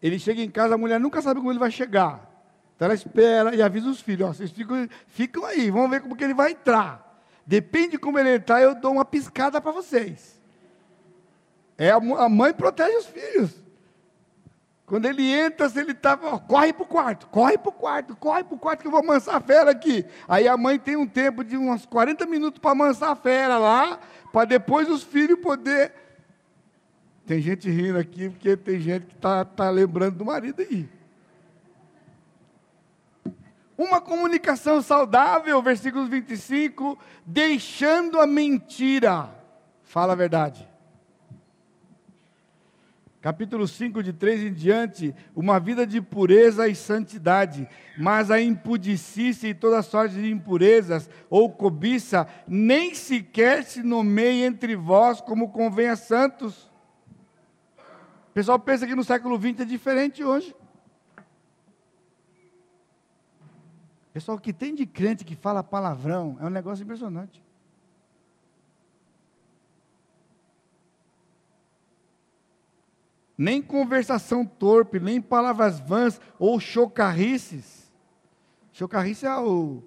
Ele chega em casa, a mulher nunca sabe como ele vai chegar. Então ela espera e avisa os filhos, ó, vocês ficam, ficam aí, vamos ver como que ele vai entrar. Depende de como ele entrar, eu dou uma piscada para vocês. É a, mãe protege os filhos. Quando ele entra, se ele está, corre para o quarto, corre para o quarto, corre para o quarto que eu vou amansar a fera aqui. Aí a mãe tem um tempo de uns 40 minutos para amansar a fera lá, para depois os filhos poder. Tem gente rindo aqui, porque tem gente que está tá lembrando do marido aí. Uma comunicação saudável, versículo 25, deixando a mentira. Fala a verdade capítulo 5, de 3 em diante, uma vida de pureza e santidade, mas a impudicícia e toda sorte de impurezas ou cobiça nem sequer se nomeia entre vós como convém a santos. O pessoal pensa que no século XX é diferente hoje. Pessoal, o que tem de crente que fala palavrão é um negócio impressionante. nem conversação torpe, nem palavras vãs ou chocarrices. Chocarrice é o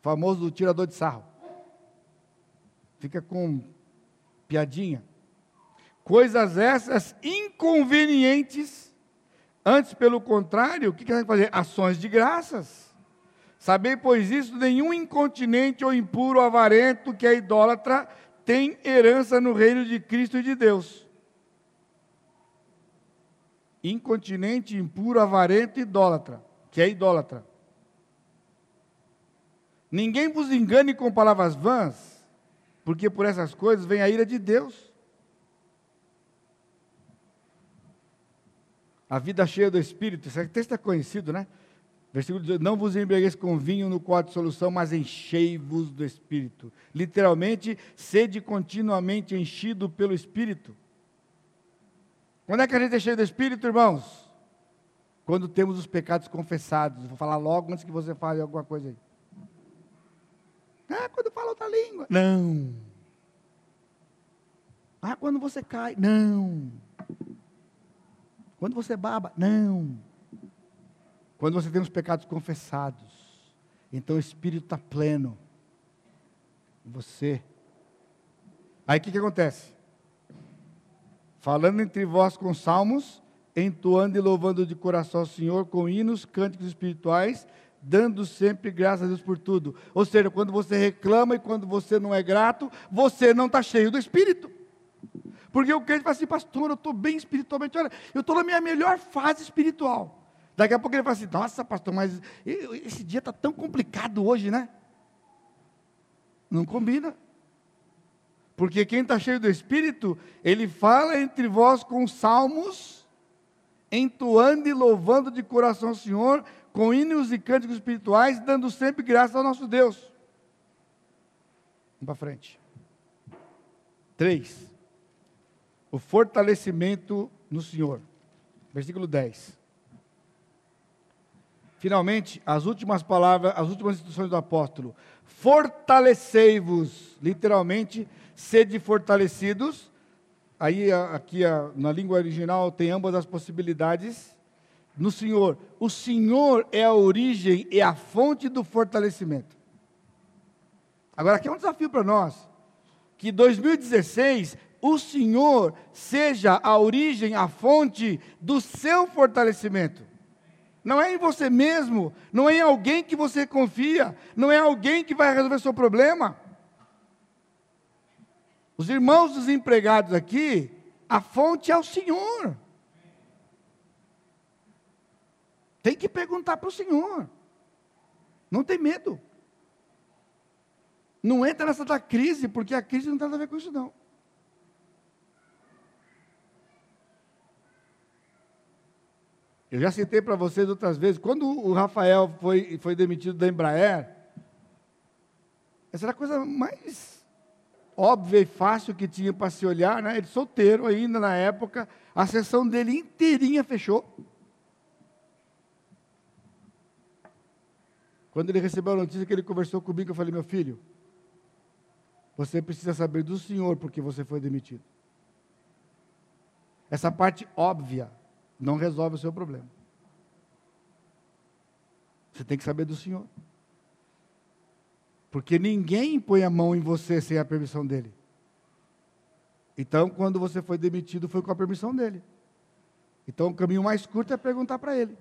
famoso tirador de sarro. Fica com piadinha. Coisas essas inconvenientes. Antes, pelo contrário, o que quer fazer? Ações de graças. Sabei, pois isso, nenhum incontinente ou impuro avarento que é idólatra tem herança no reino de Cristo e de Deus incontinente, impuro, avarento idólatra, que é idólatra. Ninguém vos engane com palavras vãs, porque por essas coisas vem a ira de Deus. A vida cheia do Espírito, esse texto é conhecido, né? Versículo 18: Não vos embriagueis com vinho no quadro de solução, mas enchei-vos do Espírito. Literalmente, sede continuamente enchido pelo Espírito. Quando é que a gente é cheio do Espírito, irmãos? Quando temos os pecados confessados. Vou falar logo antes que você fale alguma coisa aí. Ah, quando fala outra língua. Não. Ah, quando você cai. Não. Quando você baba. Não. Quando você tem os pecados confessados. Então o Espírito está pleno. Você. Aí o que, que acontece? falando entre vós com salmos, entoando e louvando de coração ao Senhor com hinos, cânticos espirituais, dando sempre graças a Deus por tudo. Ou seja, quando você reclama e quando você não é grato, você não está cheio do Espírito. Porque o crente fala assim, pastor, eu estou bem espiritualmente, olha, eu estou na minha melhor fase espiritual. Daqui a pouco ele fala assim, nossa pastor, mas esse dia está tão complicado hoje, né? Não combina. Porque quem está cheio do Espírito, ele fala entre vós com salmos, entoando e louvando de coração o Senhor, com hinos e cânticos espirituais, dando sempre graça ao nosso Deus. Vamos para frente. Três. O fortalecimento no Senhor. Versículo 10. Finalmente, as últimas palavras, as últimas instruções do apóstolo. Fortalecei-vos, literalmente, sede fortalecidos. Aí, aqui na língua original, tem ambas as possibilidades. No Senhor. O Senhor é a origem e a fonte do fortalecimento. Agora, aqui é um desafio para nós. Que 2016 o Senhor seja a origem, a fonte do seu fortalecimento. Não é em você mesmo, não é em alguém que você confia, não é alguém que vai resolver seu problema. Os irmãos desempregados aqui, A fonte é o Senhor. Tem que perguntar para o Senhor. Não tem medo. Não entra nessa da crise, porque a crise não tem nada a ver com isso, não. Eu já citei para vocês outras vezes, quando o Rafael foi, foi demitido da Embraer, essa era a coisa mais óbvia e fácil que tinha para se olhar, né? Ele solteiro ainda na época, a sessão dele inteirinha fechou. Quando ele recebeu a notícia que ele conversou comigo, eu falei: meu filho, você precisa saber do Senhor porque você foi demitido. Essa parte óbvia não resolve o seu problema. Você tem que saber do Senhor. Porque ninguém põe a mão em você sem a permissão dele. Então, quando você foi demitido, foi com a permissão dele. Então, o caminho mais curto é perguntar para ele.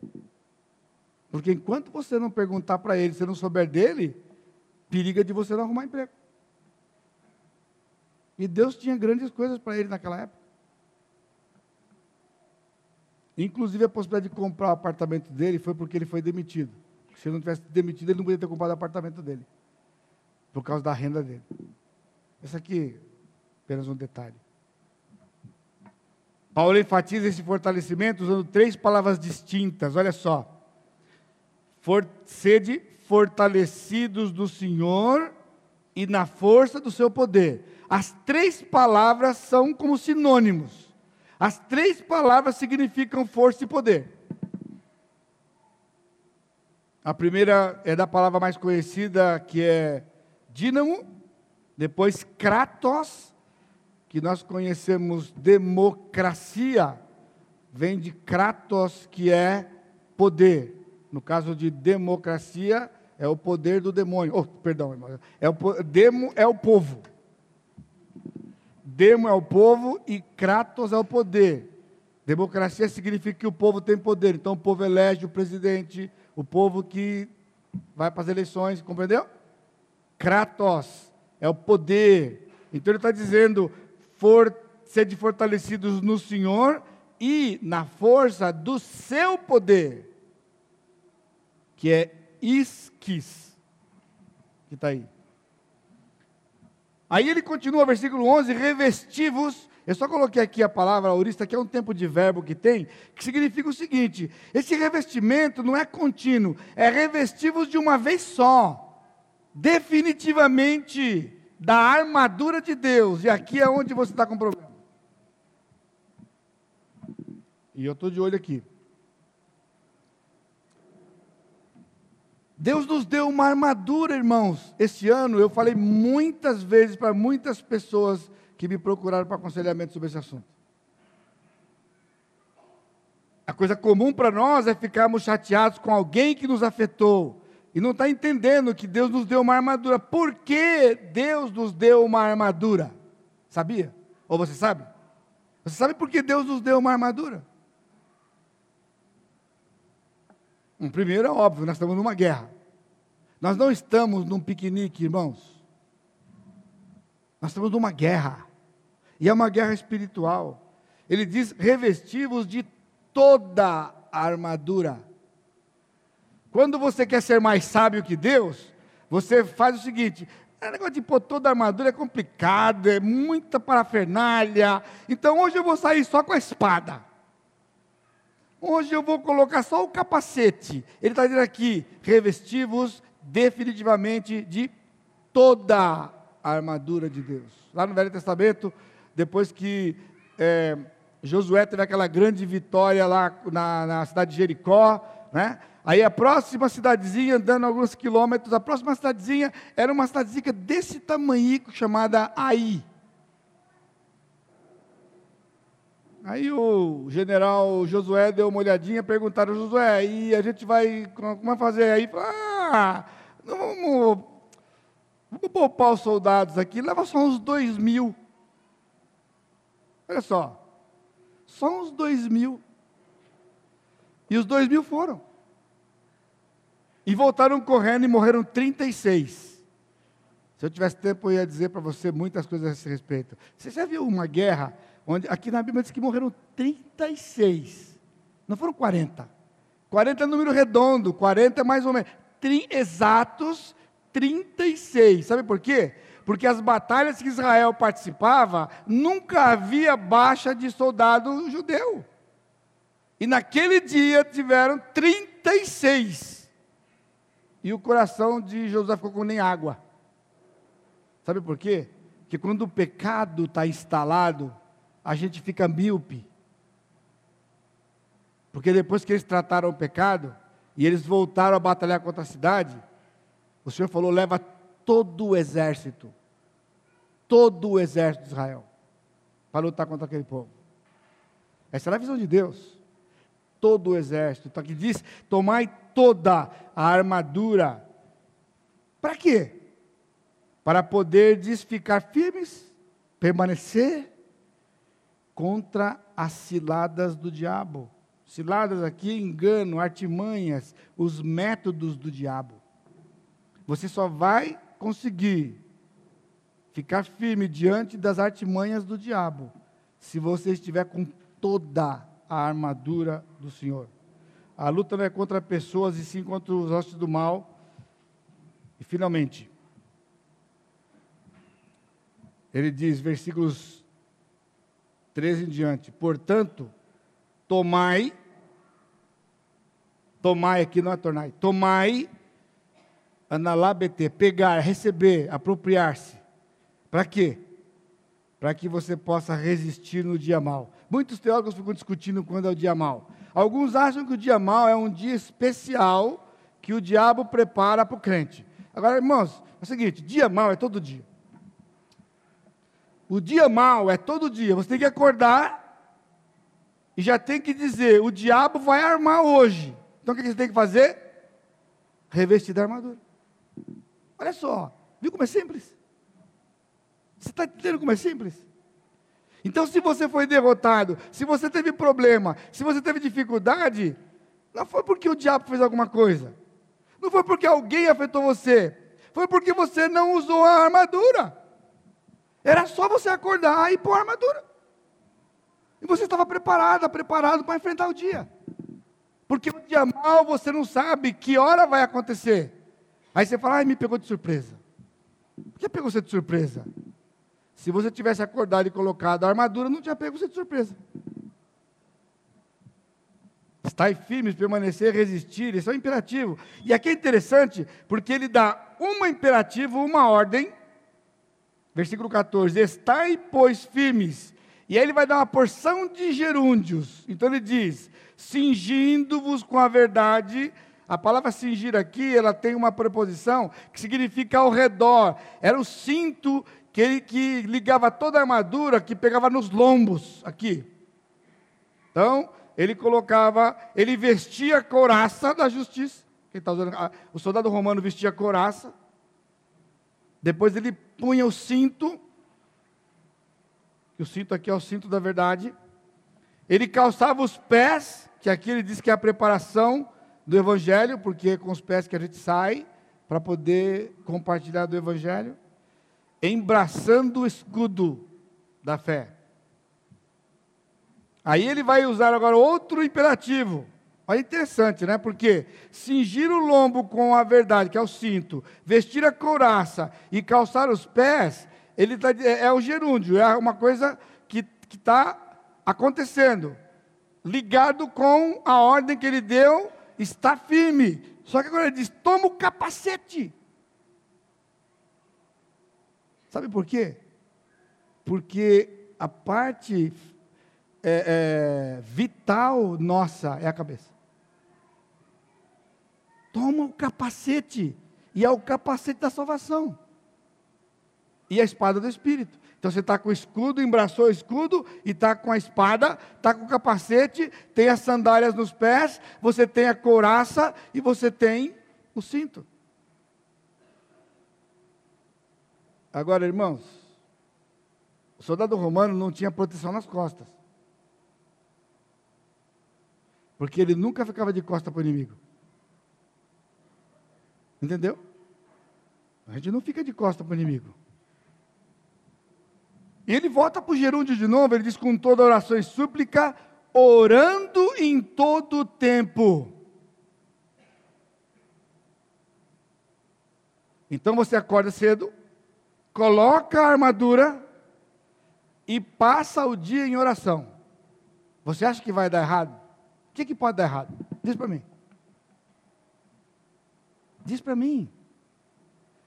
Porque enquanto você não perguntar para ele, você não souber dele, periga de você não arrumar emprego. E Deus tinha grandes coisas para ele naquela época. Inclusive a possibilidade de comprar o apartamento dele foi porque ele foi demitido. Se ele não tivesse demitido, ele não poderia ter comprado o apartamento dele. Por causa da renda dele. Isso aqui, apenas um detalhe. Paulo enfatiza esse fortalecimento usando três palavras distintas. Olha só. For, sede fortalecidos do Senhor e na força do seu poder. As três palavras são como sinônimos. As três palavras significam força e poder. A primeira é da palavra mais conhecida, que é dínamo, depois kratos, que nós conhecemos democracia, vem de kratos, que é poder. No caso de democracia, é o poder do demônio. Oh, perdão. É o, demo é o povo. Demo é o povo e Kratos é o poder. Democracia significa que o povo tem poder. Então o povo elege o presidente, o povo que vai para as eleições, compreendeu? Kratos é o poder. Então ele está dizendo: for, sede fortalecidos no Senhor e na força do seu poder, que é isquis, que está aí. Aí ele continua, versículo 11: revestivos. Eu só coloquei aqui a palavra aurista, que é um tempo de verbo que tem, que significa o seguinte: esse revestimento não é contínuo, é revestivos de uma vez só, definitivamente da armadura de Deus. E aqui é onde você está com problema. E eu estou de olho aqui. Deus nos deu uma armadura, irmãos. Este ano eu falei muitas vezes para muitas pessoas que me procuraram para aconselhamento sobre esse assunto. A coisa comum para nós é ficarmos chateados com alguém que nos afetou e não está entendendo que Deus nos deu uma armadura. Por que Deus nos deu uma armadura? Sabia? Ou você sabe? Você sabe por que Deus nos deu uma armadura? Um primeiro é óbvio, nós estamos numa guerra. Nós não estamos num piquenique, irmãos. Nós estamos numa guerra. E é uma guerra espiritual. Ele diz: revestivos de toda a armadura. Quando você quer ser mais sábio que Deus, você faz o seguinte: o negócio de pôr toda a armadura é complicado, é muita parafernália. Então hoje eu vou sair só com a espada. Hoje eu vou colocar só o capacete. Ele está dizendo aqui: revestivos definitivamente de toda a armadura de Deus. Lá no Velho Testamento, depois que é, Josué teve aquela grande vitória lá na, na cidade de Jericó, né? Aí a próxima cidadezinha, andando alguns quilômetros, a próxima cidadezinha era uma cidadezinha desse tamanho chamada Ai. Aí o general Josué deu uma olhadinha, perguntaram, Josué, e a gente vai, como vai fazer? Aí, ah, vamos, vamos poupar os soldados aqui, leva só uns dois mil. Olha só, só uns dois mil. E os dois mil foram. E voltaram correndo e morreram 36. Se eu tivesse tempo, eu ia dizer para você muitas coisas a esse respeito. Você já viu uma guerra onde aqui na Bíblia diz que morreram 36. Não foram 40. 40 é número redondo, 40 é mais ou menos. Tri, exatos 36. Sabe por quê? Porque as batalhas que Israel participava, nunca havia baixa de soldado judeu. E naquele dia tiveram 36. E o coração de José ficou com nem água. Sabe por quê? Porque quando o pecado está instalado, a gente fica míope. Porque depois que eles trataram o pecado, e eles voltaram a batalhar contra a cidade, o Senhor falou: leva todo o exército, todo o exército de Israel, para lutar contra aquele povo. Essa era a visão de Deus. Todo o exército. Então aqui diz: tomai toda a armadura. Para quê? para poder ficar firmes, permanecer contra as ciladas do diabo. Ciladas aqui, engano, artimanhas, os métodos do diabo. Você só vai conseguir ficar firme diante das artimanhas do diabo se você estiver com toda a armadura do Senhor. A luta não é contra pessoas e sim contra os ossos do mal. E finalmente, ele diz, versículos 13 em diante: Portanto, tomai, tomai aqui não é tornai, tomai, analabete, pegar, receber, apropriar-se. Para quê? Para que você possa resistir no dia mal. Muitos teólogos ficam discutindo quando é o dia mal. Alguns acham que o dia mal é um dia especial que o diabo prepara para o crente. Agora, irmãos, é o seguinte: dia mal é todo dia. O dia mal é todo dia. Você tem que acordar e já tem que dizer: o diabo vai armar hoje. Então o que você tem que fazer? Revestir da armadura. Olha só, viu como é simples? Você está entendendo como é simples? Então, se você foi derrotado, se você teve problema, se você teve dificuldade, não foi porque o diabo fez alguma coisa, não foi porque alguém afetou você, foi porque você não usou a armadura. Era só você acordar e pôr a armadura. E você estava preparada, preparado para enfrentar o dia. Porque o dia mal você não sabe que hora vai acontecer. Aí você fala, ai, me pegou de surpresa. Por que pegou você de surpresa? Se você tivesse acordado e colocado a armadura, não tinha pego você de surpresa. Estar firmes, permanecer, resistir, isso é um imperativo. E aqui é interessante, porque ele dá uma imperativo, uma ordem, Versículo 14: Estai, pois, firmes. E aí ele vai dar uma porção de gerúndios. Então ele diz: cingindo-vos com a verdade. A palavra cingir aqui, ela tem uma preposição que significa ao redor. Era o cinto que, ele, que ligava toda a armadura, que pegava nos lombos, aqui. Então, ele colocava, ele vestia a couraça da justiça. Quem tá usando, o soldado romano vestia a couraça. Depois ele punha o cinto, que o cinto aqui é o cinto da verdade. Ele calçava os pés, que aqui ele diz que é a preparação do evangelho, porque é com os pés que a gente sai para poder compartilhar do evangelho, embraçando o escudo da fé. Aí ele vai usar agora outro imperativo. Olha, interessante, né? Porque cingir o lombo com a verdade, que é o cinto, vestir a couraça e calçar os pés, ele tá, é, é o gerúndio, é uma coisa que está acontecendo, ligado com a ordem que ele deu, está firme. Só que agora ele diz: toma o capacete. Sabe por quê? Porque a parte é, é, vital nossa é a cabeça. Toma o capacete. E é o capacete da salvação. E a espada do Espírito. Então você está com o escudo, embraçou o escudo e está com a espada, está com o capacete, tem as sandálias nos pés, você tem a couraça e você tem o cinto. Agora, irmãos, o soldado romano não tinha proteção nas costas. Porque ele nunca ficava de costa para o inimigo. Entendeu? A gente não fica de costa para o inimigo. E ele volta para o gerúndio de novo, ele diz com toda oração e súplica, orando em todo tempo. Então você acorda cedo, coloca a armadura e passa o dia em oração. Você acha que vai dar errado? O que, que pode dar errado? Diz para mim. Diz para mim.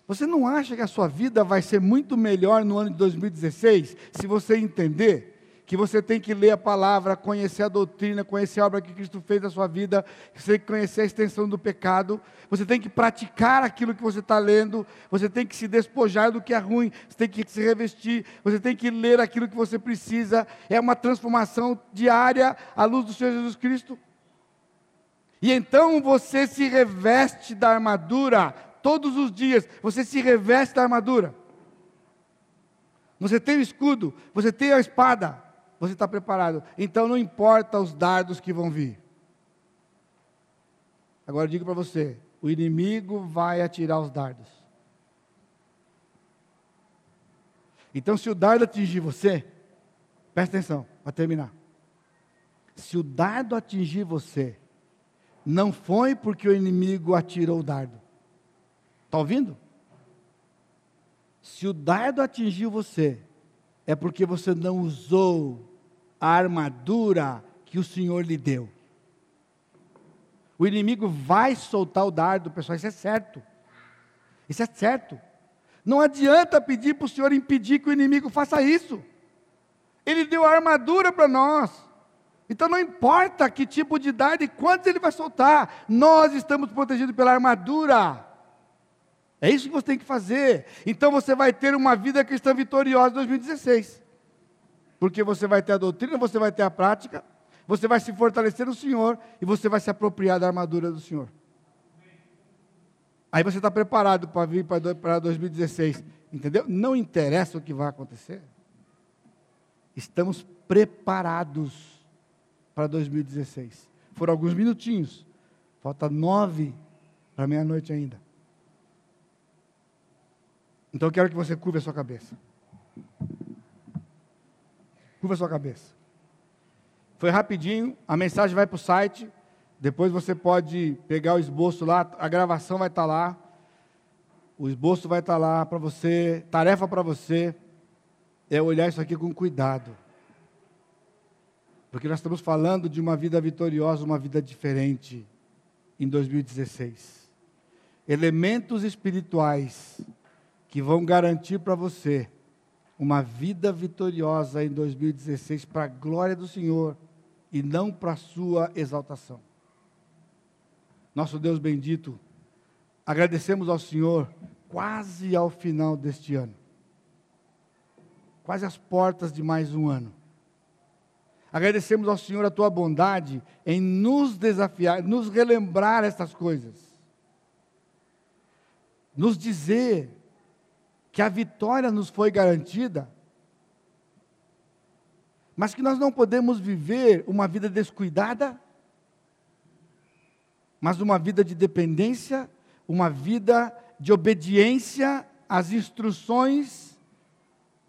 Você não acha que a sua vida vai ser muito melhor no ano de 2016 se você entender que você tem que ler a palavra, conhecer a doutrina, conhecer a obra que Cristo fez na sua vida, você tem que conhecer a extensão do pecado, você tem que praticar aquilo que você está lendo, você tem que se despojar do que é ruim, você tem que se revestir, você tem que ler aquilo que você precisa, é uma transformação diária à luz do Senhor Jesus Cristo. E então você se reveste da armadura, todos os dias, você se reveste da armadura. Você tem o escudo, você tem a espada, você está preparado. Então não importa os dardos que vão vir. Agora eu digo para você: o inimigo vai atirar os dardos. Então, se o dardo atingir você, presta atenção, para terminar. Se o dardo atingir você, não foi porque o inimigo atirou o dardo. Está ouvindo? Se o dardo atingiu você, é porque você não usou a armadura que o Senhor lhe deu. O inimigo vai soltar o dardo, pessoal, isso é certo. Isso é certo. Não adianta pedir para o Senhor impedir que o inimigo faça isso. Ele deu a armadura para nós. Então não importa que tipo de dardo e quantos ele vai soltar, nós estamos protegidos pela armadura. É isso que você tem que fazer. Então você vai ter uma vida cristã vitoriosa em 2016. Porque você vai ter a doutrina, você vai ter a prática, você vai se fortalecer no Senhor e você vai se apropriar da armadura do Senhor. Aí você está preparado para vir para 2016. Entendeu? Não interessa o que vai acontecer. Estamos preparados para 2016. Foram alguns minutinhos. Falta nove para meia-noite ainda. Então eu quero que você curva a sua cabeça. Curva a sua cabeça. Foi rapidinho, a mensagem vai para o site. Depois você pode pegar o esboço lá, a gravação vai estar tá lá. O esboço vai estar tá lá para você. Tarefa para você é olhar isso aqui com cuidado. Porque nós estamos falando de uma vida vitoriosa, uma vida diferente em 2016. Elementos espirituais que vão garantir para você uma vida vitoriosa em 2016 para a glória do Senhor e não para a sua exaltação. Nosso Deus bendito, agradecemos ao Senhor quase ao final deste ano. Quase às portas de mais um ano. Agradecemos ao Senhor a tua bondade em nos desafiar, nos relembrar estas coisas. Nos dizer que a vitória nos foi garantida, mas que nós não podemos viver uma vida descuidada, mas uma vida de dependência, uma vida de obediência às instruções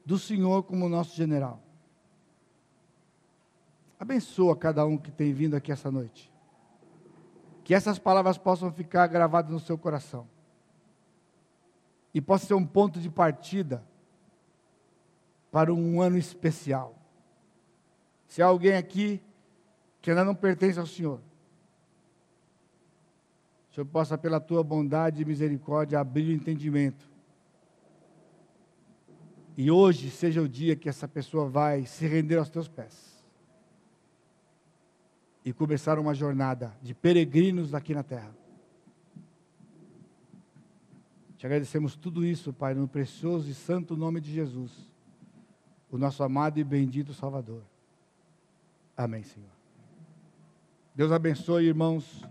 do Senhor como nosso general. Abençoa cada um que tem vindo aqui essa noite. Que essas palavras possam ficar gravadas no seu coração e possa ser um ponto de partida para um ano especial. Se há alguém aqui que ainda não pertence ao Senhor, o Senhor possa, pela tua bondade e misericórdia, abrir o entendimento. E hoje seja o dia que essa pessoa vai se render aos teus pés e começar uma jornada de peregrinos aqui na terra. Te agradecemos tudo isso, Pai, no precioso e santo nome de Jesus, o nosso amado e bendito Salvador. Amém, Senhor. Deus abençoe, irmãos.